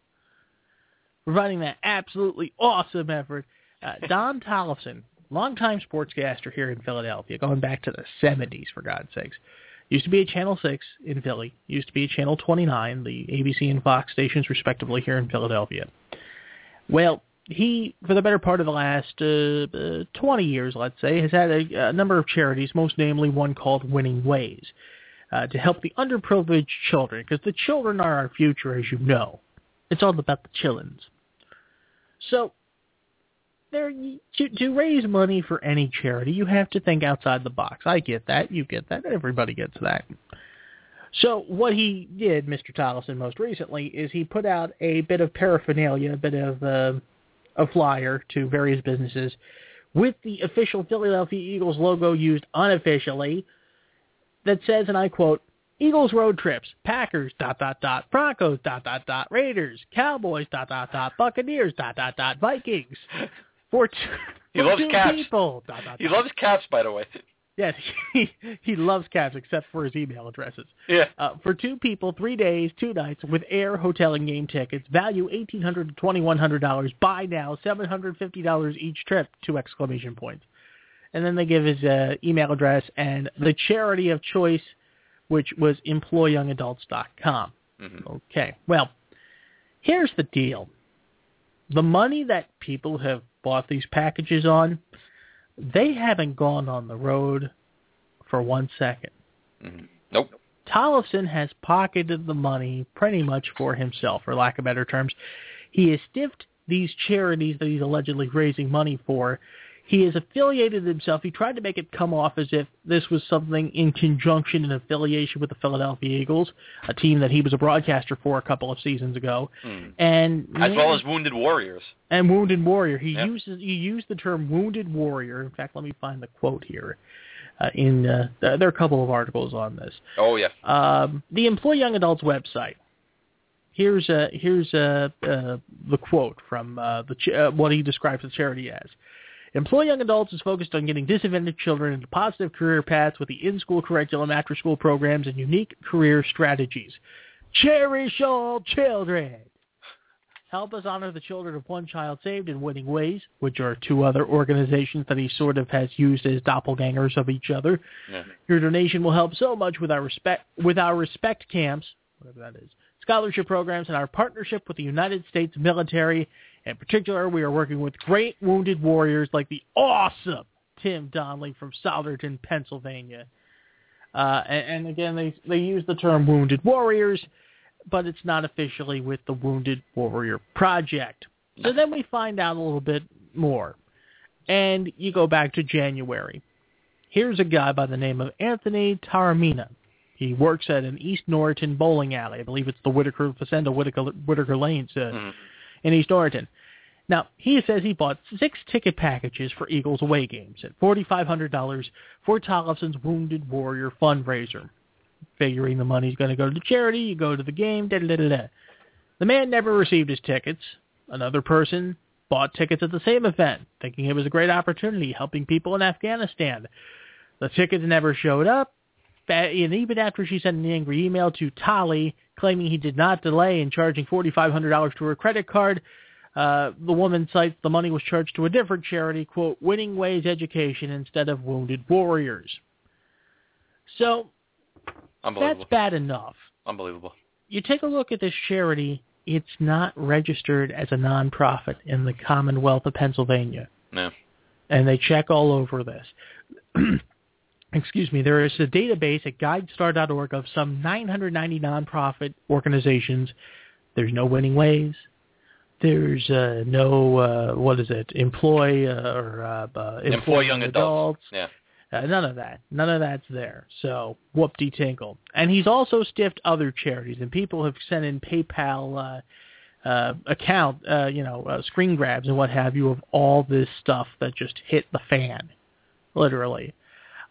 Providing that absolutely awesome effort. Uh, Don Tollefson, longtime sportscaster here in Philadelphia, going back to the 70s, for God's sakes. Used to be a Channel 6 in Philly. Used to be at Channel 29, the ABC and Fox stations, respectively, here in Philadelphia. Well, he, for the better part of the last uh, uh, 20 years, let's say, has had a, a number of charities, most namely one called Winning Ways, uh, to help the underprivileged children, because the children are our future, as you know. It's all about the chillins. So, there, to, to raise money for any charity, you have to think outside the box. I get that. You get that. Everybody gets that. So what he did, Mr. Tollefson, most recently, is he put out a bit of paraphernalia, a bit of uh, a flyer to various businesses with the official Philadelphia Eagles logo used unofficially that says, and I quote, Eagles road trips, Packers, dot, dot, dot, Broncos, dot, dot, dot, Raiders, Cowboys, dot, dot, dot, Buccaneers, dot, dot, dot, Vikings. For, t- He for loves two caps. people, dot, dot, He dot. loves caps, by the way. Yes, he, he loves cats except for his email addresses. Yeah. Uh, for two people, three days, two nights, with air, hotel, and game tickets, value eighteen hundred to twenty one hundred dollars. Buy now, seven hundred fifty dollars each trip. Two exclamation points. And then they give his uh, email address and the charity of choice, which was employyoungadults.com. hmm Okay. Well, here's the deal. The money that people have bought these packages on, they haven't gone on the road for one second. hmm Nope. Tollefson has pocketed the money pretty much for himself, for lack of better terms. He has stiffed these charities that he's allegedly raising money for. He has affiliated himself. He tried to make it come off as if this was something in conjunction and affiliation with the Philadelphia Eagles, a team that he was a broadcaster for a couple of seasons ago. Mm. And As well as Wounded Warriors. and wounded warrior. He Yep. uses he used the term wounded warrior. In fact, let me find the quote here. Uh, in uh, there are a couple of articles on this. Oh yeah. Um, the Employ Young Adults website. Here's uh, here's uh, uh, the quote from uh, the ch- uh, what he describes the charity as. Employ Young Adults is focused on getting disadvantaged children into positive career paths with the in-school curriculum, after-school programs, and unique career strategies. Cherish all children. Help us honor the children of One Child Saved in Winning Ways, which are two other organizations that he sort of has used as doppelgangers of each other. Yeah. Your donation will help so much with our respect with our respect camps, whatever that is, scholarship programs, and our partnership with the United States military In particular, we are working with great wounded warriors like the awesome Tim Donnelly from Southerton, Pennsylvania. Uh, and, and again, they they use the term wounded warriors, but it's not officially with the Wounded Warrior Project. So then we find out a little bit more, and you go back to January. Here's a guy by the name of Anthony Taramina. He works at an East Norriton bowling alley. I believe it's the Whitaker Facenda Whitaker, Whitaker Lanes uh, Mhm. In East Norriton. Now, he says he bought six ticket packages for Eagles away games at $4,500 for Tollefson's Wounded Warrior fundraiser. Figuring the money's going to go to charity, you go to the game, da da da da. The man never received his tickets. Another person bought tickets at the same event, thinking it was a great opportunity, helping people in Afghanistan. The tickets never showed up, and even after she sent an angry email to Tolly claiming he did not delay in charging $4,500 to her credit card, uh, the woman cites the money was charged to a different charity, quote, Winning Ways Education instead of Wounded Warriors. So Unbelievable. that's bad enough. Unbelievable. You take a look at this charity, it's not registered as a nonprofit in the Commonwealth of Pennsylvania. No. And they check all over this. Excuse me, there is a database at guidestar.org of some 990 nonprofit organizations. There's no winning ways. There's uh, no, uh, what is it, employ uh, or uh, uh, Employ young adults. Yeah. uh, none of that. None of that's there. So whoop-de tinkle. And he's also stiffed other charities, and people have sent in PayPal uh, uh, account, uh, you know, uh, screen grabs and what have you of all this stuff that just hit the fan, literally.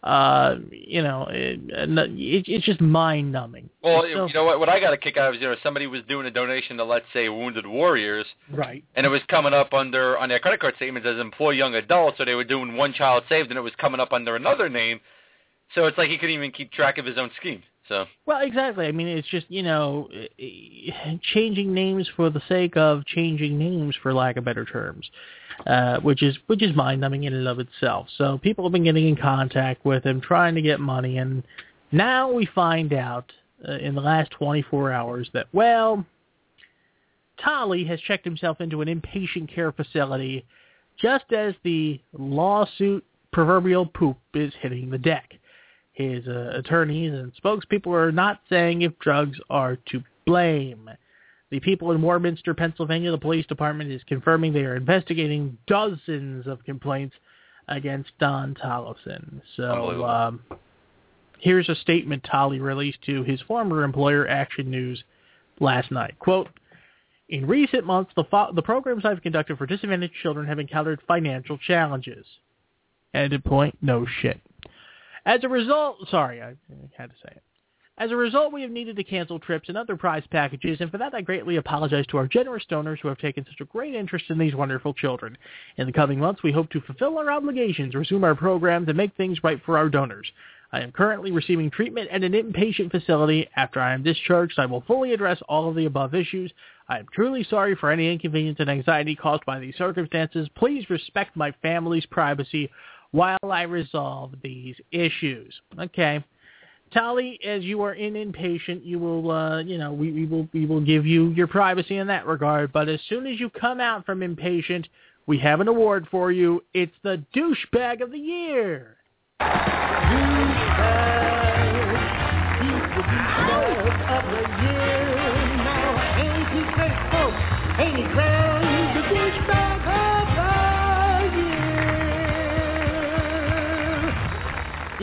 Uh, you know, it, it, it's just mind-numbing. Well, so- you know what? What I got a kick out of is, you know, somebody was doing a donation to, let's say, Wounded Warriors, right. and it was coming up under on their credit card statements as employ young adults, so they were doing one child saved, and it was coming up under another name. So it's like he couldn't even keep track of his own scheme. So Well, exactly. I mean, it's just you know, changing names for the sake of changing names, for lack of better terms, uh, which is which is mind-numbing in and of itself. So people have been getting in contact with him, trying to get money, and now we find out uh, in the last 24 hours that well, Tolly has checked himself into an inpatient care facility, just as the lawsuit proverbial poop is hitting the deck his uh, attorneys and spokespeople are not saying if drugs are to blame. The people in Warminster, Pennsylvania, the police department is confirming they are investigating dozens of complaints against Don Tollefson. So um, here's a statement Tolly released to his former employer, Action News, last night. Quote, in recent months, the, fo- the programs I've conducted for disadvantaged children have encountered financial challenges. Ended point, no shit. As a result, sorry, I had to say it. As a result, we have needed to cancel trips and other prize packages, and for that I greatly apologize to our generous donors who have taken such a great interest in these wonderful children. In the coming months, we hope to fulfill our obligations, resume our programs, and make things right for our donors. I am currently receiving treatment at an inpatient facility. After I am discharged, I will fully address all of the above issues. I am truly sorry for any inconvenience and anxiety caused by these circumstances. Please respect my family's privacy while I resolve these issues. Okay. Tally, as you are in inpatient, you will, uh, you know, we, we will, we will give you your privacy in that regard. But as soon as you come out from inpatient, we have an award for you. It's the douchebag of the year. Douchebag. Douchebag of the year.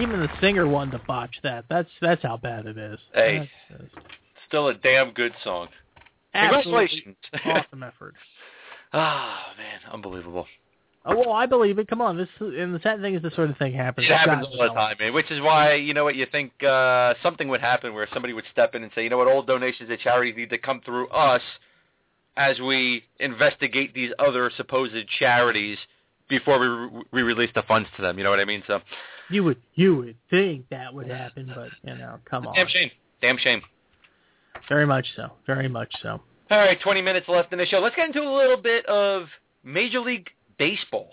Even the singer wanted to botch that. That's that's how bad it is. Hey. That's, that's still a damn good song. absolutely Congratulations. awesome effort. Ah, man, unbelievable. Oh well, I believe it. Come on, this and the sad thing is this sort of thing happens. It happens all the time, man. Which is why you know what you think uh, something would happen where somebody would step in and say, you know what, all donations to charities need to come through us as we investigate these other supposed charities before we re- we release the funds to them. You know what I mean? So, You would you would think that would happen, but you know, come on. damn shame. Damn shame. Very much so. Very much so. All right, 20 minutes left in the show. Let's get into a little bit of Major League Baseball.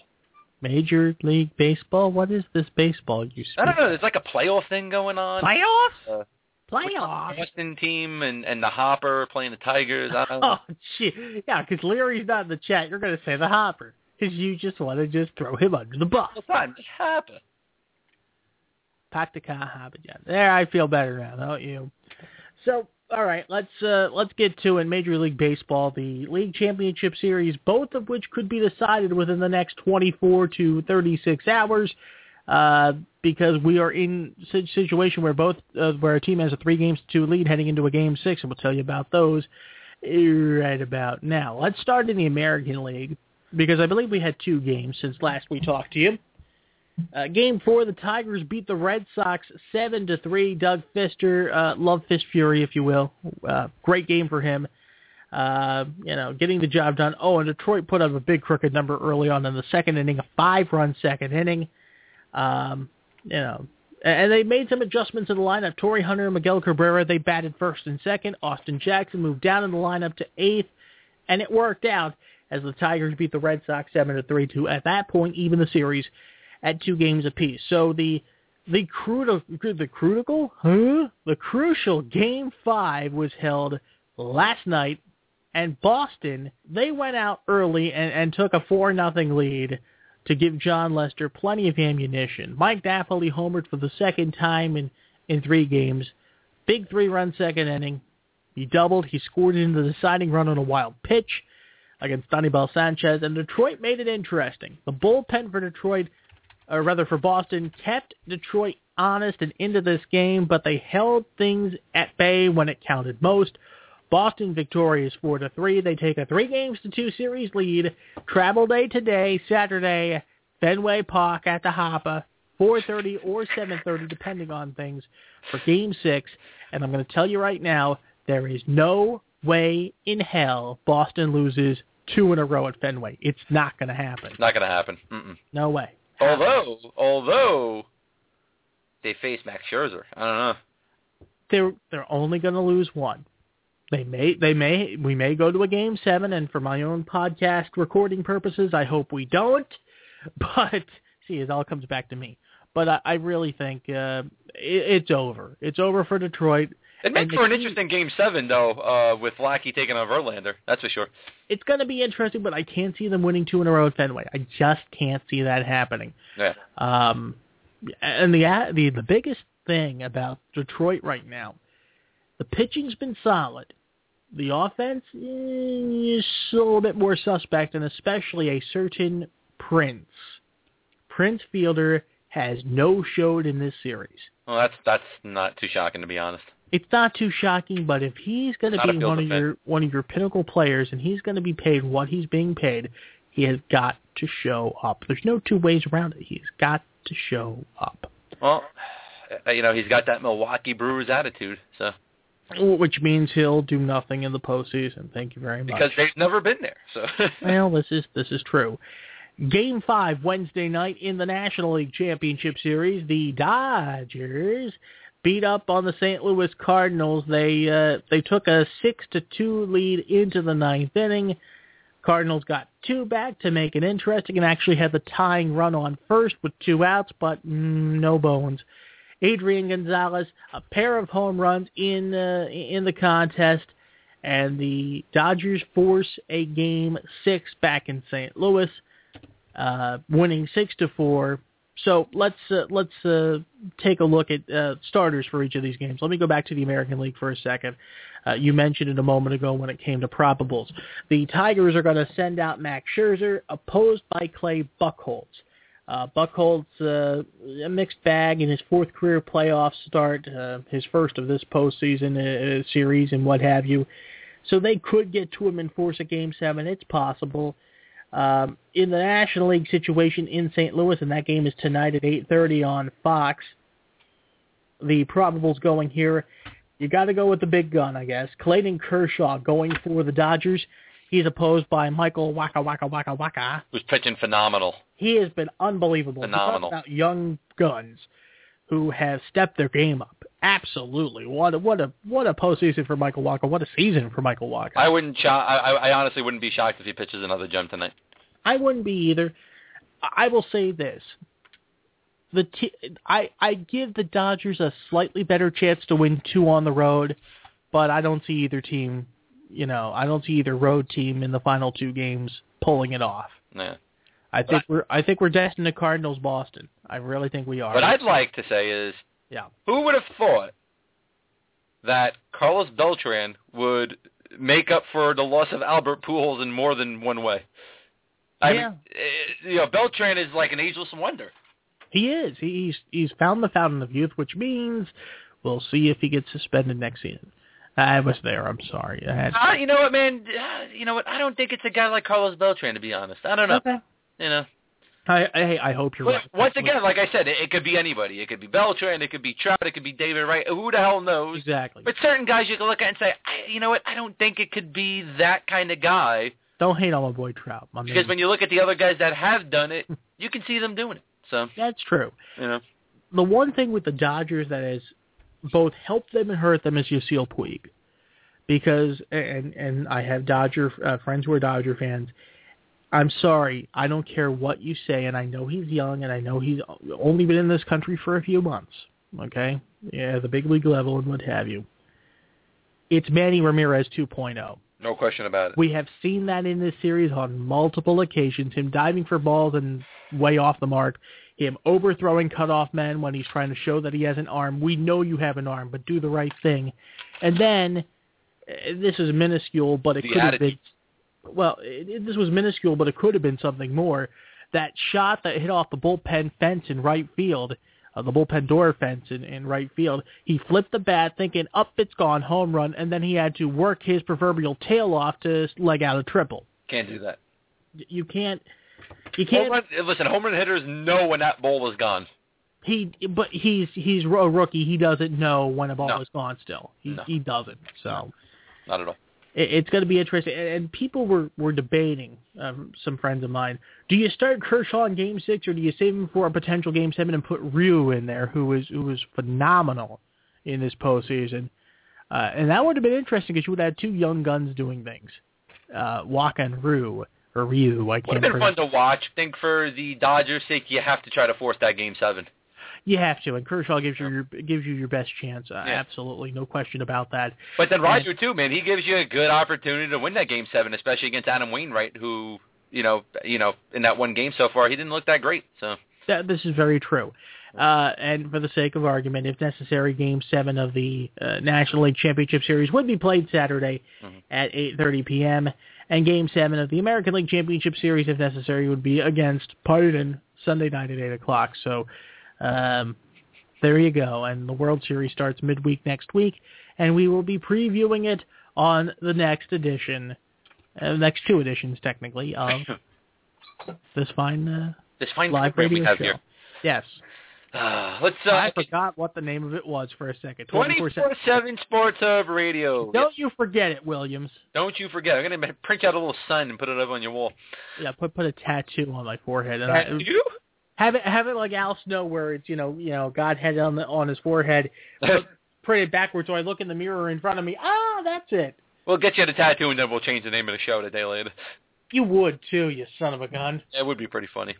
Major League Baseball. What is this baseball you speak? I don't know. There's like a playoff thing going on. Playoffs? Uh, Playoffs. Boston team and and the Hopper playing the Tigers. I don't know. Oh, gee. Yeah, because Leary's not in the chat. You're going to say the Hopper because you just want to just throw him under the bus. It's not just Hopper. Yeah, there. I feel better now, don't you? So, all right, let's uh, let's get to in Major League Baseball the league championship series, both of which could be decided within the next 24 to 36 hours. Uh, because we are in a situation where both uh, where a team has a three games to two lead heading into a game six, and we'll tell you about those right about now. Let's start in the American League because I believe we had two games since last we talked to you. Uh, game four, the Tigers beat the Red Sox seven to three. Doug Fister, uh, love Fist Fury, if you will. Uh, great game for him. Uh, you know, getting the job done. Oh, and Detroit put up a big crooked number early on in the second inning, a five-run second inning. Um, you know, and they made some adjustments in the lineup. Torii Hunter and Miguel Cabrera, they batted first and second. Austin Jackson moved down in the lineup to eighth, and it worked out as the Tigers beat the Red Sox seven to three to at that point even the series at two games apiece. So the the crucial the critical huh? the crucial game five was held last night, and Boston they went out early and, and took a four nothing lead to give Jon Lester plenty of ammunition. Mike Napoli homered for the second time in, in three games. Big three-run second inning. He doubled. He scored into the deciding run on a wild pitch against Anibal Sanchez, and Detroit made it interesting. The bullpen for Detroit, or rather for Boston, kept Detroit honest and into this game, but they held things at bay when it counted most. Boston victorious four to three. They take a three games to two series lead. Travel day today, Saturday, Fenway Park at the Hopper, 4:30 or 7:30, depending on things, for Game Six. And I'm going to tell you right now, there is no way in hell Boston loses two in a row at Fenway. It's not going to happen. Not going to happen. Mm-mm. No way. Although, although they face Max Scherzer, I don't know. They're they're only going to lose one. They may, they may, we may go to a game seven, and for my own podcast recording purposes, I hope we don't. But see, it all comes back to me. But I, I really think uh, it, it's over. It's over for Detroit. It makes for an interesting game seven, though, uh, with Lackey taking on Verlander. That's for sure. It's going to be interesting, but I can't see them winning two in a row at Fenway. I just can't see that happening. Yeah. Um, and the the the biggest thing about Detroit right now, the pitching's been solid the offense is a little bit more suspect, and especially a certain Prince. Prince Fielder has no showed in this series. Well, that's that's not too shocking to be honest. It's not too shocking, but if he's going to be one of your one of your pinnacle players, and he's going to be paid what he's being paid, he has got to show up. There's no two ways around it. He's got to show up. Well, uh, you know, he's got that Milwaukee Brewers attitude, so which means he'll do nothing in the postseason. Thank you very much. Because they've never been there. So well, this is this is true. Game five Wednesday night in the National League Championship Series, the Dodgers beat up on the St. Louis Cardinals. They uh, they took a six to two lead into the ninth inning. Cardinals got two back to make it interesting and actually had the tying run on first with two outs, but mm, no bones. Adrian Gonzalez, a pair of home runs in uh, in the contest, and the Dodgers force a game six back in St. Louis, uh, winning six to four. So let's uh, let's uh, take a look at uh, starters for each of these games. Let me go back to the American League for a second. Uh, you mentioned it a moment ago when it came to probables. The Tigers are going to send out Max Scherzer, opposed by Clay Buchholz. Uh, Buchholz, uh, a mixed bag in his fourth career playoff start, his first of this postseason series and what have you. So they could get to him and force a game seven. It's possible. Um, in the National League situation in St. Louis, and that game is tonight at 8.30 on Fox, the probables going here, you got to go with the big gun, I guess. Clayton Kershaw going for the Dodgers. He's opposed by Michael Wacha Waka Waka Waka. Who's pitching phenomenal. He has been unbelievable. Phenomenal. About young guns who have stepped their game up. Absolutely. What a, what a what a postseason for Michael Wacha. What a season for Michael Wacha. I wouldn't. Sh- I, I honestly wouldn't be shocked if he pitches another gem tonight. I wouldn't be either. I will say this: the t- I I give the Dodgers a slightly better chance to win two on the road, but I don't see either team. You know, I don't see either road team in the final two games pulling it off. Yeah. I think we're I think we're destined to Cardinals Boston. I really think we are. What I'd like to say is, Yeah. who would have thought that Carlos Beltran would make up for the loss of Albert Pujols in more than one way? I Yeah. mean, eh, you know, Beltran is like an ageless wonder. He is. He's he's found the fountain of youth, which means we'll see if he gets suspended next season. I was there. I'm sorry. I had Uh, you know what, man? Uh, You know what? I don't think it's a guy like Carlos Beltran, to be honest. I don't know. Okay. You know. I I, I hope you're But right. once again, like I said, it, it could be anybody. It could be Beltran. It could be Trout. It could be David Wright. Who the hell knows? exactly. But certain guys you can look at and say, I, you know what? I don't think it could be that kind of guy. Don't hate on my boy Trout. My Because man. when you look at the other guys that have done it, you can see them doing it. So, That's true. you know. The one thing with the Dodgers that has both helped them and hurt them is Yasiel Puig, because and and I have Dodger uh, friends who are Dodger fans. I'm sorry, I don't care what you say, and I know he's young, and I know he's only been in this country for a few months. Okay, yeah, the big league level and what have you. It's Manny Ramirez 2.0. No question about it. We have seen that in this series on multiple occasions. Him diving for balls and way off the mark. Him overthrowing cutoff men when he's trying to show that he has an arm. We know you have an arm, but do the right thing. And then, this is minuscule, but it The could have been. Well, it, it- this was minuscule, but it could have been something more. That shot that hit off the bullpen fence in right field, uh, the bullpen door fence in, in right field, he flipped the bat thinking, up it's gone, home run, and then he had to work his proverbial tail off to leg out a triple. Can't do that. You can't, you can't, run, listen, home run hitters know when that ball is gone. he, but he's, he's a rookie, he doesn't know when a ball No. is gone still. He, No. he doesn't, so. Not at all. It- it's going to be interesting. And, and people were were debating. Um, some friends of mine. Do you start Kershaw in Game Six, or do you save him for a potential Game Seven and put Ryu in there, who was who was phenomenal in this postseason? Uh, and that would have been interesting because you would have had two young guns doing things, uh, Wacha and Ryu or Ryu. I Would have can't. been fun to watch. I think for the Dodgers' sake, you have to try to force that game seven. You have to, and Kershaw gives you your gives you your best chance. Uh, Yeah. Absolutely, no question about that. But then Roger too, man, he gives you a good opportunity to win that game seven, especially against Adam Wainwright, who you know, you know, in that one game so far, he didn't look that great. So That, this is very true. Uh, and for the sake of argument, if necessary, Game Seven of the uh, National League Championship Series would be played Saturday Mhm. at 8:30 p.m. And Game Seven of the American League Championship Series, if necessary, would be against Pardon Sunday night at 8 o'clock. So um, there you go. And the World Series starts midweek next week, and we will be previewing it on the next edition, uh, next two editions technically of this fine uh, this fine live radio have show. here. Yes. Uh, let's uh, I forgot what the name of it was for a second. 24 24/7. Sports Hub Radio. Don't you forget it, Williams. Don't you forget. I'm to print out a little sign and put it up on your wall. Yeah, put put a tattoo on my forehead and I, you? Have it have it like Al Snow, where it's you know you know God had it on the on his forehead, put print it backwards, so I look in the mirror in front of me. Ah, that's it. we'll get you the tattoo and then we'll change the name of the show a day later. You would too, you son of a gun. It would be pretty funny.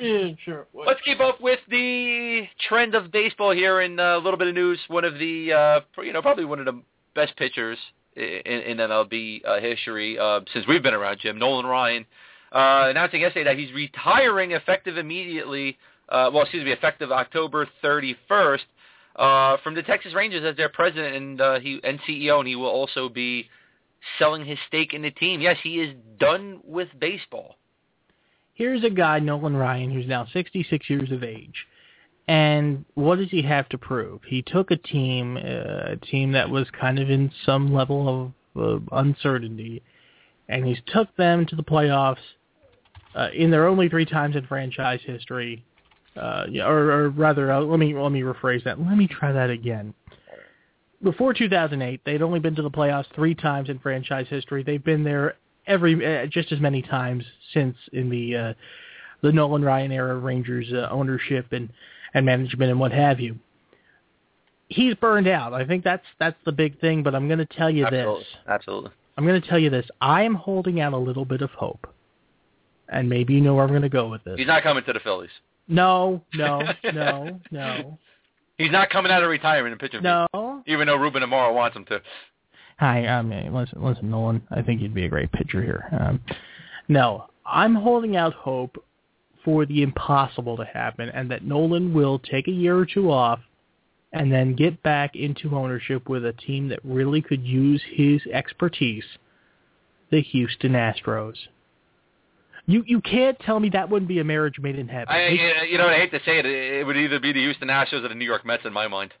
Yeah, sure. it would. Let's keep up with the trend of baseball here and uh, a little bit of news. One of the, uh, you know, probably one of the best pitchers in, in MLB uh, history uh, since we've been around, Jim, Nolan Ryan, uh, announcing yesterday that he's retiring effective immediately, uh, well, excuse me, effective October 31st uh, from the Texas Rangers as their president and, uh, he, and CEO, and he will also be selling his stake in the team. Yes, he is done with baseball. Here's a guy, Nolan Ryan, who's now 66 years of age. And what does he have to prove? He took a team, uh, a team that was kind of in some level of uncertainty, and he's took them to the playoffs uh, in their only three times in franchise history. Uh, or, or rather, uh, let me let me rephrase that. Let me try that again. Before 2008, they'd only been to the playoffs three times in franchise history. They've been there every uh, just as many times since in the uh, the Nolan Ryan era Rangers uh, ownership and and management and what have you. He's burned out. I think that's that's the big thing. But I'm going to tell you Absolutely. this. Absolutely. I'm going to tell you this. I am holding out a little bit of hope, and maybe you know where I'm going to go with this. He's not coming to the Phillies. No, no, no, no. He's not coming out of retirement and pitching. No. Even though Ruben Amaro wants him to. Hi, I mean, listen, listen, Nolan. I think you'd be a great pitcher here. Um, no, I'm holding out hope for the impossible to happen, and that Nolan will take a year or two off, and then get back into ownership with a team that really could use his expertise, the Houston Astros. You you can't tell me that wouldn't be a marriage made in heaven. I, you know, I hate to say it, it would either be the Houston Astros or the New York Mets in my mind.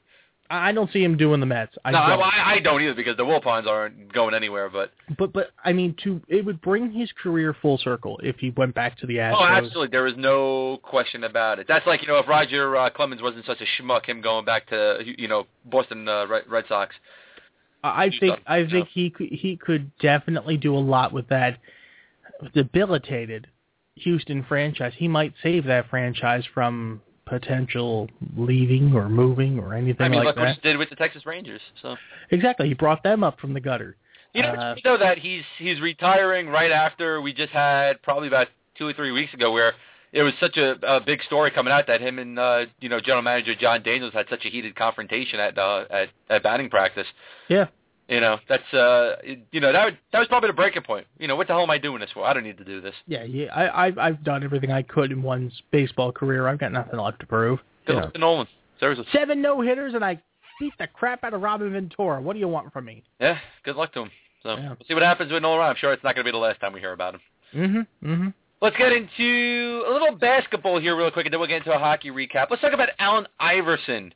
I don't see him doing the Mets. I no, don't. I, I don't either because the Wilpons aren't going anywhere. But but but I mean, to it would bring his career full circle if he went back to the Astros. oh, absolutely, there is no question about it. That's like you know, if Roger uh, Clemens wasn't such a schmuck, him going back to you know Boston uh, Red, Sox. I think I you know. think he could he could definitely do a lot with that debilitated Houston franchise. He might save that franchise from potential leaving or moving or anything I mean, like what that. he did with the Texas Rangers. So Exactly, he brought them up from the gutter. you know, Uh, you know that he's he's retiring right after we just had probably about two or three weeks ago where it was such a, a big story coming out that him and uh, you know general manager Jon Daniels had such a heated confrontation at uh, at, at batting practice. Yeah. You know, that's uh, you know that would, that was probably the breaking point. You know, what the hell am I doing this for? I don't need to do this. Yeah, yeah. I, I've I've done everything I could in one's baseball career. I've got nothing left to prove. Good You luck to Nolan. Seriously. Seven no hitters, and I beat the crap out of Robin Ventura. What do you want from me? Yeah, good luck to him. So Yeah. we'll see what happens with Nolan. I'm sure it's not going to be the last time we hear about him. Mm-hmm. Mm-hmm. Let's get into a little basketball here real quick, and then we'll get into a hockey recap. Let's talk about Allen Iverson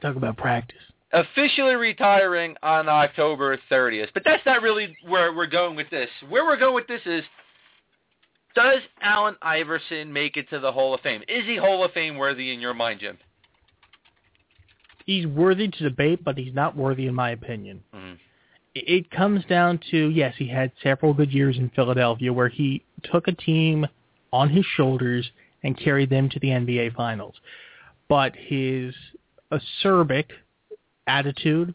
Talk about practice. Officially retiring on October 30th. But that's not really where we're going with this. Where we're going with this is, does Allen Iverson make it to the Hall of Fame? Is he Hall of Fame worthy in your mind, Jim? He's worthy to debate, but he's not worthy in my opinion. Mhm. It it comes down to yes, he had several good years in Philadelphia where he took a team on his shoulders and carried them to the NBA Finals. But his acerbic attitude,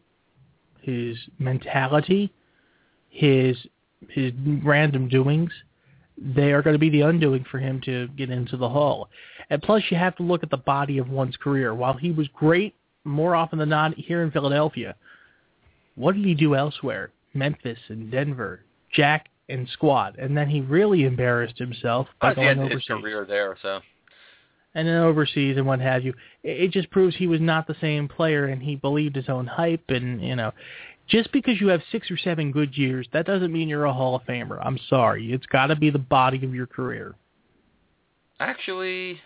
his mentality, his his random doings, they are going to be the undoing for him to get into the Hall. And plus, you have to look at the body of one's career. While he was great more often than not here in Philadelphia, what did he do elsewhere? Memphis and Denver, Jack and squad, and then he really embarrassed himself by going had his career there, so. And then overseas and what have you. It, just proves he was not the same player, and he believed his own hype. And you know, just because you have six or seven good years, that doesn't mean you're a Hall of Famer. I'm sorry, it's got to be the body of your career. Actually,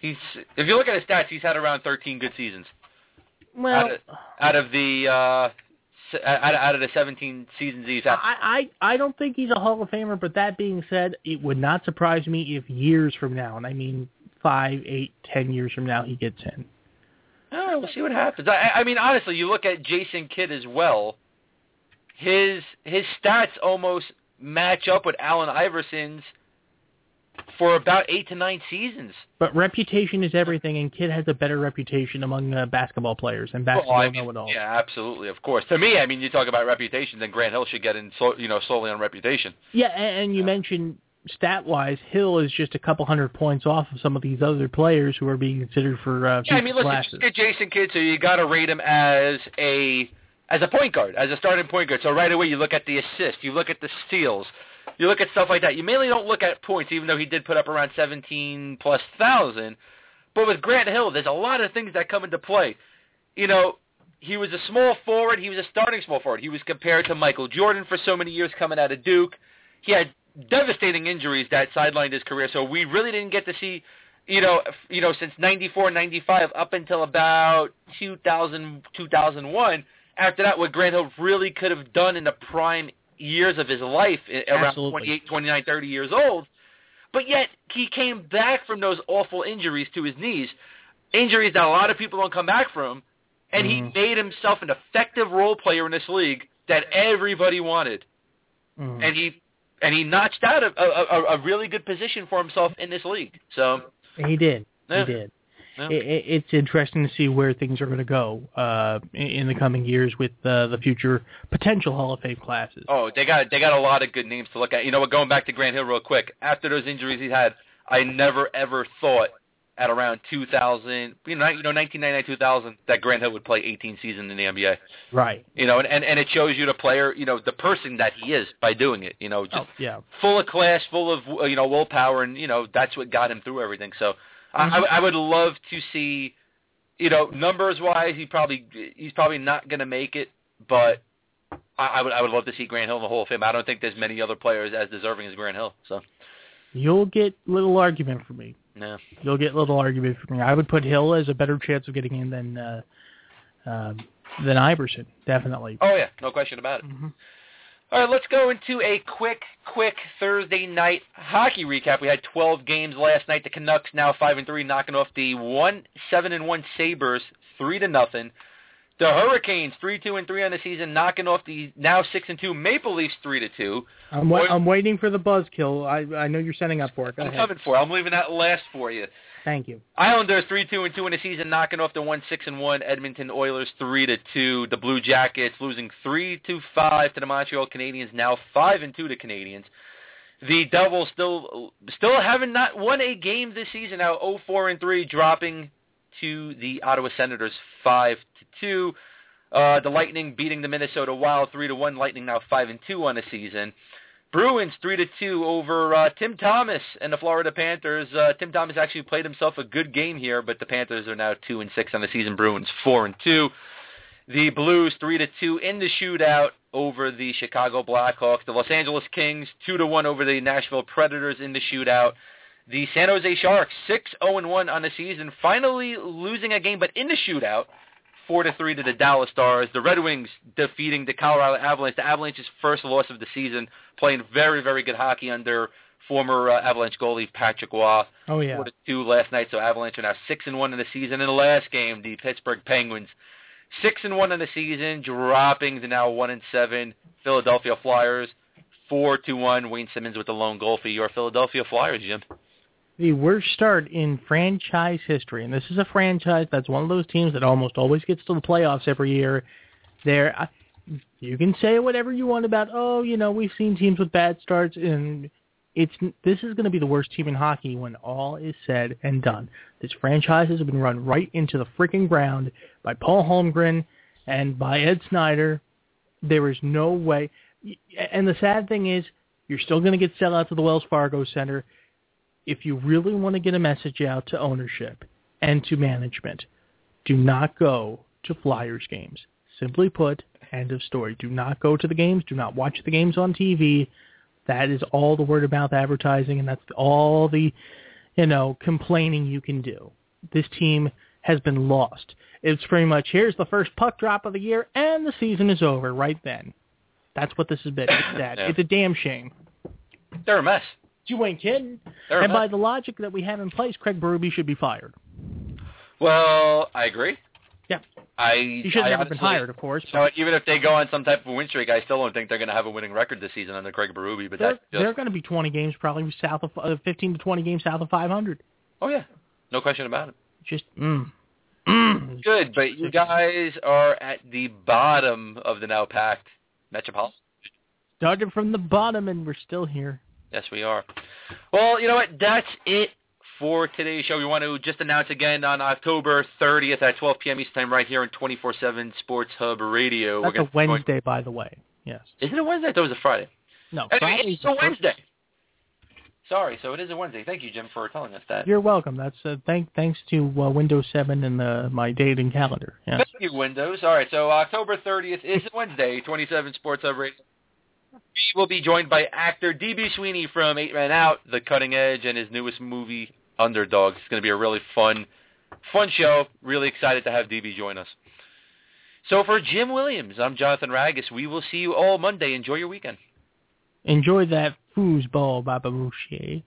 he's if you look at his stats, he's had around 13 good seasons Well, out of, out of the uh, Uh, out, out of the 17 seasons he's had. I, I I don't think he's a Hall of Famer. But that being said, it would not surprise me if years from now, and I mean five, eight, ten years from now, he gets in. Oh, we'll see what happens. I, I mean, honestly, you look at Jason Kidd as well. His his stats almost match up with Allen Iverson's for about eight to nine seasons. But reputation is everything, and Kidd has a better reputation among uh, basketball players and basketball Well, I mean, know-it-alls. yeah, absolutely, of course. To me, I mean, you talk about reputation, then Grant Hill should get in, so, you know, solely on reputation. Yeah, and, and you Yeah. mentioned stat-wise, Hill is just a couple hundred points off of some of these other players who are being considered for uh, Yeah, I mean, listen, just get Jason Kidd, so you got to rate him as a as a point guard, as a starting point guard. So right away, you look at the assist, you look at the steals, you look at stuff like that. You mainly don't look at points, even though he did put up around 17 plus thousand. But with Grant Hill, there's a lot of things that come into play. You know, he was a small forward. He was a starting small forward. He was compared to Michael Jordan for so many years coming out of Duke. He had devastating injuries that sidelined his career, so we really didn't get to see, you know, you know, since '94, '95 up until about 2000, 2001. After that, what Grant Hill really could have done in the prime years of his life, around Absolutely. 28, 29, 30 years old. But yet, he came back from those awful injuries to his knees, injuries that a lot of people don't come back from, and Mhm. he made himself an effective role player in this league that everybody wanted Mhm. and he and he notched out a, a, a- a really good position for himself in this league. So he did. Yeah. He did. It, it, it's interesting to see where things are going to go uh, in, the coming years with uh, the future potential Hall of Fame classes. oh, they got they got a lot of good names to look at. You know what? Going back to Grant Hill real quick. After those injuries he had, I never ever thought at around 2000, you know, you know, 1999, 2000, that Grant Hill would play 18 seasons in the NBA. Right. You know, and, and and it shows you the player, you know, the person that he is by doing it. You know, just Oh, yeah. full of class, full of uh, you know willpower, and you know that's what got him through everything. So I, I, I would love to see, you know, numbers wise, he probably he's probably not going to make it, but I, I would I would love to see Grant Hill in the Hall of Fame. I don't think there's many other players as deserving as Grant Hill. So You'll get little argument from me. yeah, You'll get little argument from me. I would put Hill as a better chance of getting in than uh, um, than Iverson, definitely. oh yeah, no question about it. Mhm. All right, let's go into a quick, quick Thursday night hockey recap. We had 12 games last night. The Canucks now five and three, knocking off the one seven and one Sabres three to nothing. The Hurricanes three two and three on the season, knocking off the now six and two Maple Leafs three to two. I'm wa- I'm waiting for the buzzkill. I I know you're setting up for it. Go I'm ahead. coming for. it. I'm leaving that last for you. Thank you. Islanders three two and two in the season, knocking off the one six and one Edmonton Oilers three to two. The Blue Jackets losing three to five to the Montreal Canadiens, now five and two to Canadiens. The Devils still still haven't not won a game this season. Now 0 4 and three, dropping to the Ottawa Senators five to two. Uh, the Lightning beating the Minnesota Wild three to one. Lightning now five and two on the season. Bruins three to two over uh, Tim Thomas and the Florida Panthers. Uh, Tim Thomas actually played himself a good game here, but the Panthers are now two and six on the season. Bruins four and two. The Blues three to two in the shootout over the Chicago Blackhawks. The Los Angeles Kings two to one over the Nashville Predators in the shootout. The San Jose Sharks six zero and one on the season, finally losing a game, but in the shootout four to three to the Dallas Stars. The Red Wings defeating the Colorado Avalanche. The Avalanche's first loss of the season, playing very very good hockey under former uh, Avalanche goalie Patrick Roy. Oh yeah. Four to two last night. So Avalanche are now six and one in the season. In the last game, the Pittsburgh Penguins six and one in the season, dropping to now one and seven. Philadelphia Flyers four to one. Wayne Simmonds with the lone goal for your Philadelphia Flyers, Jim. The worst start in franchise history, and this is a franchise that's one of those teams that almost always gets to the playoffs every year. There, you can say whatever you want about. Oh, you know, we've seen teams with bad starts, and it's this is going to be the worst team in hockey when all is said and done. This franchise has been run right into the freaking ground by Paul Holmgren and by Ed Snider. There is no way. And the sad thing is, you're still going to get sellouts to the Wells Fargo Center if you really want to get a message out to ownership and to management, do not go to Flyers games. Simply put, end of story. Do not go to the games. Do not watch the games on TV. That is all the word of mouth advertising, and that's all the, you know, complaining you can do. This team has been lost. It's pretty much here's the first puck drop of the year, and the season is over right then. That's what this has been. It's that. Yeah. It's a damn shame. They're a mess. You ain't kidding. They're and by the logic that we have in place, Craig Berube should be fired. Well, I agree. Yeah. I He should I have never been hired, of course. You know, even if they go on some type of win streak, I still don't think they're going to have a winning record this season under Craig Berube. But They're, that's just, they're going to be 20 games, probably south of uh, 15 to 20 games south of 500. oh yeah, no question about it. Just mm, mm. Good, but you guys are at the bottom of the now packed Metropolitan. started from the bottom, and we're still here. Yes, we are. Well, you know what? That's it for today's show. We want to just announce again on October 30th at 12 p.m. Eastern Time right here on 24/7 Sports Hub Radio. That's We're a Wednesday, by the way. Yes. Is it a Wednesday? I thought it was a Friday. No, Anyway, it's a Wednesday. Sorry, so it is a Wednesday. Thank you, Jim, for telling us that. You're welcome. That's uh, thank thanks to uh, Windows 7 and uh, my dating calendar. Yes. Thank you, Windows. All right, so October 30th is Wednesday, 27 Sports Hub Radio. We will be joined by actor D.B. Sweeney from Eight Men Out, The Cutting Edge, and his newest movie, Underdogs. It's going to be a really fun, fun show. Really excited to have D.B. join us. So for Jim Williams, I'm Jonathan Ragus. We will see you all Monday. Enjoy your weekend. Enjoy that foosball, Baba Boucher.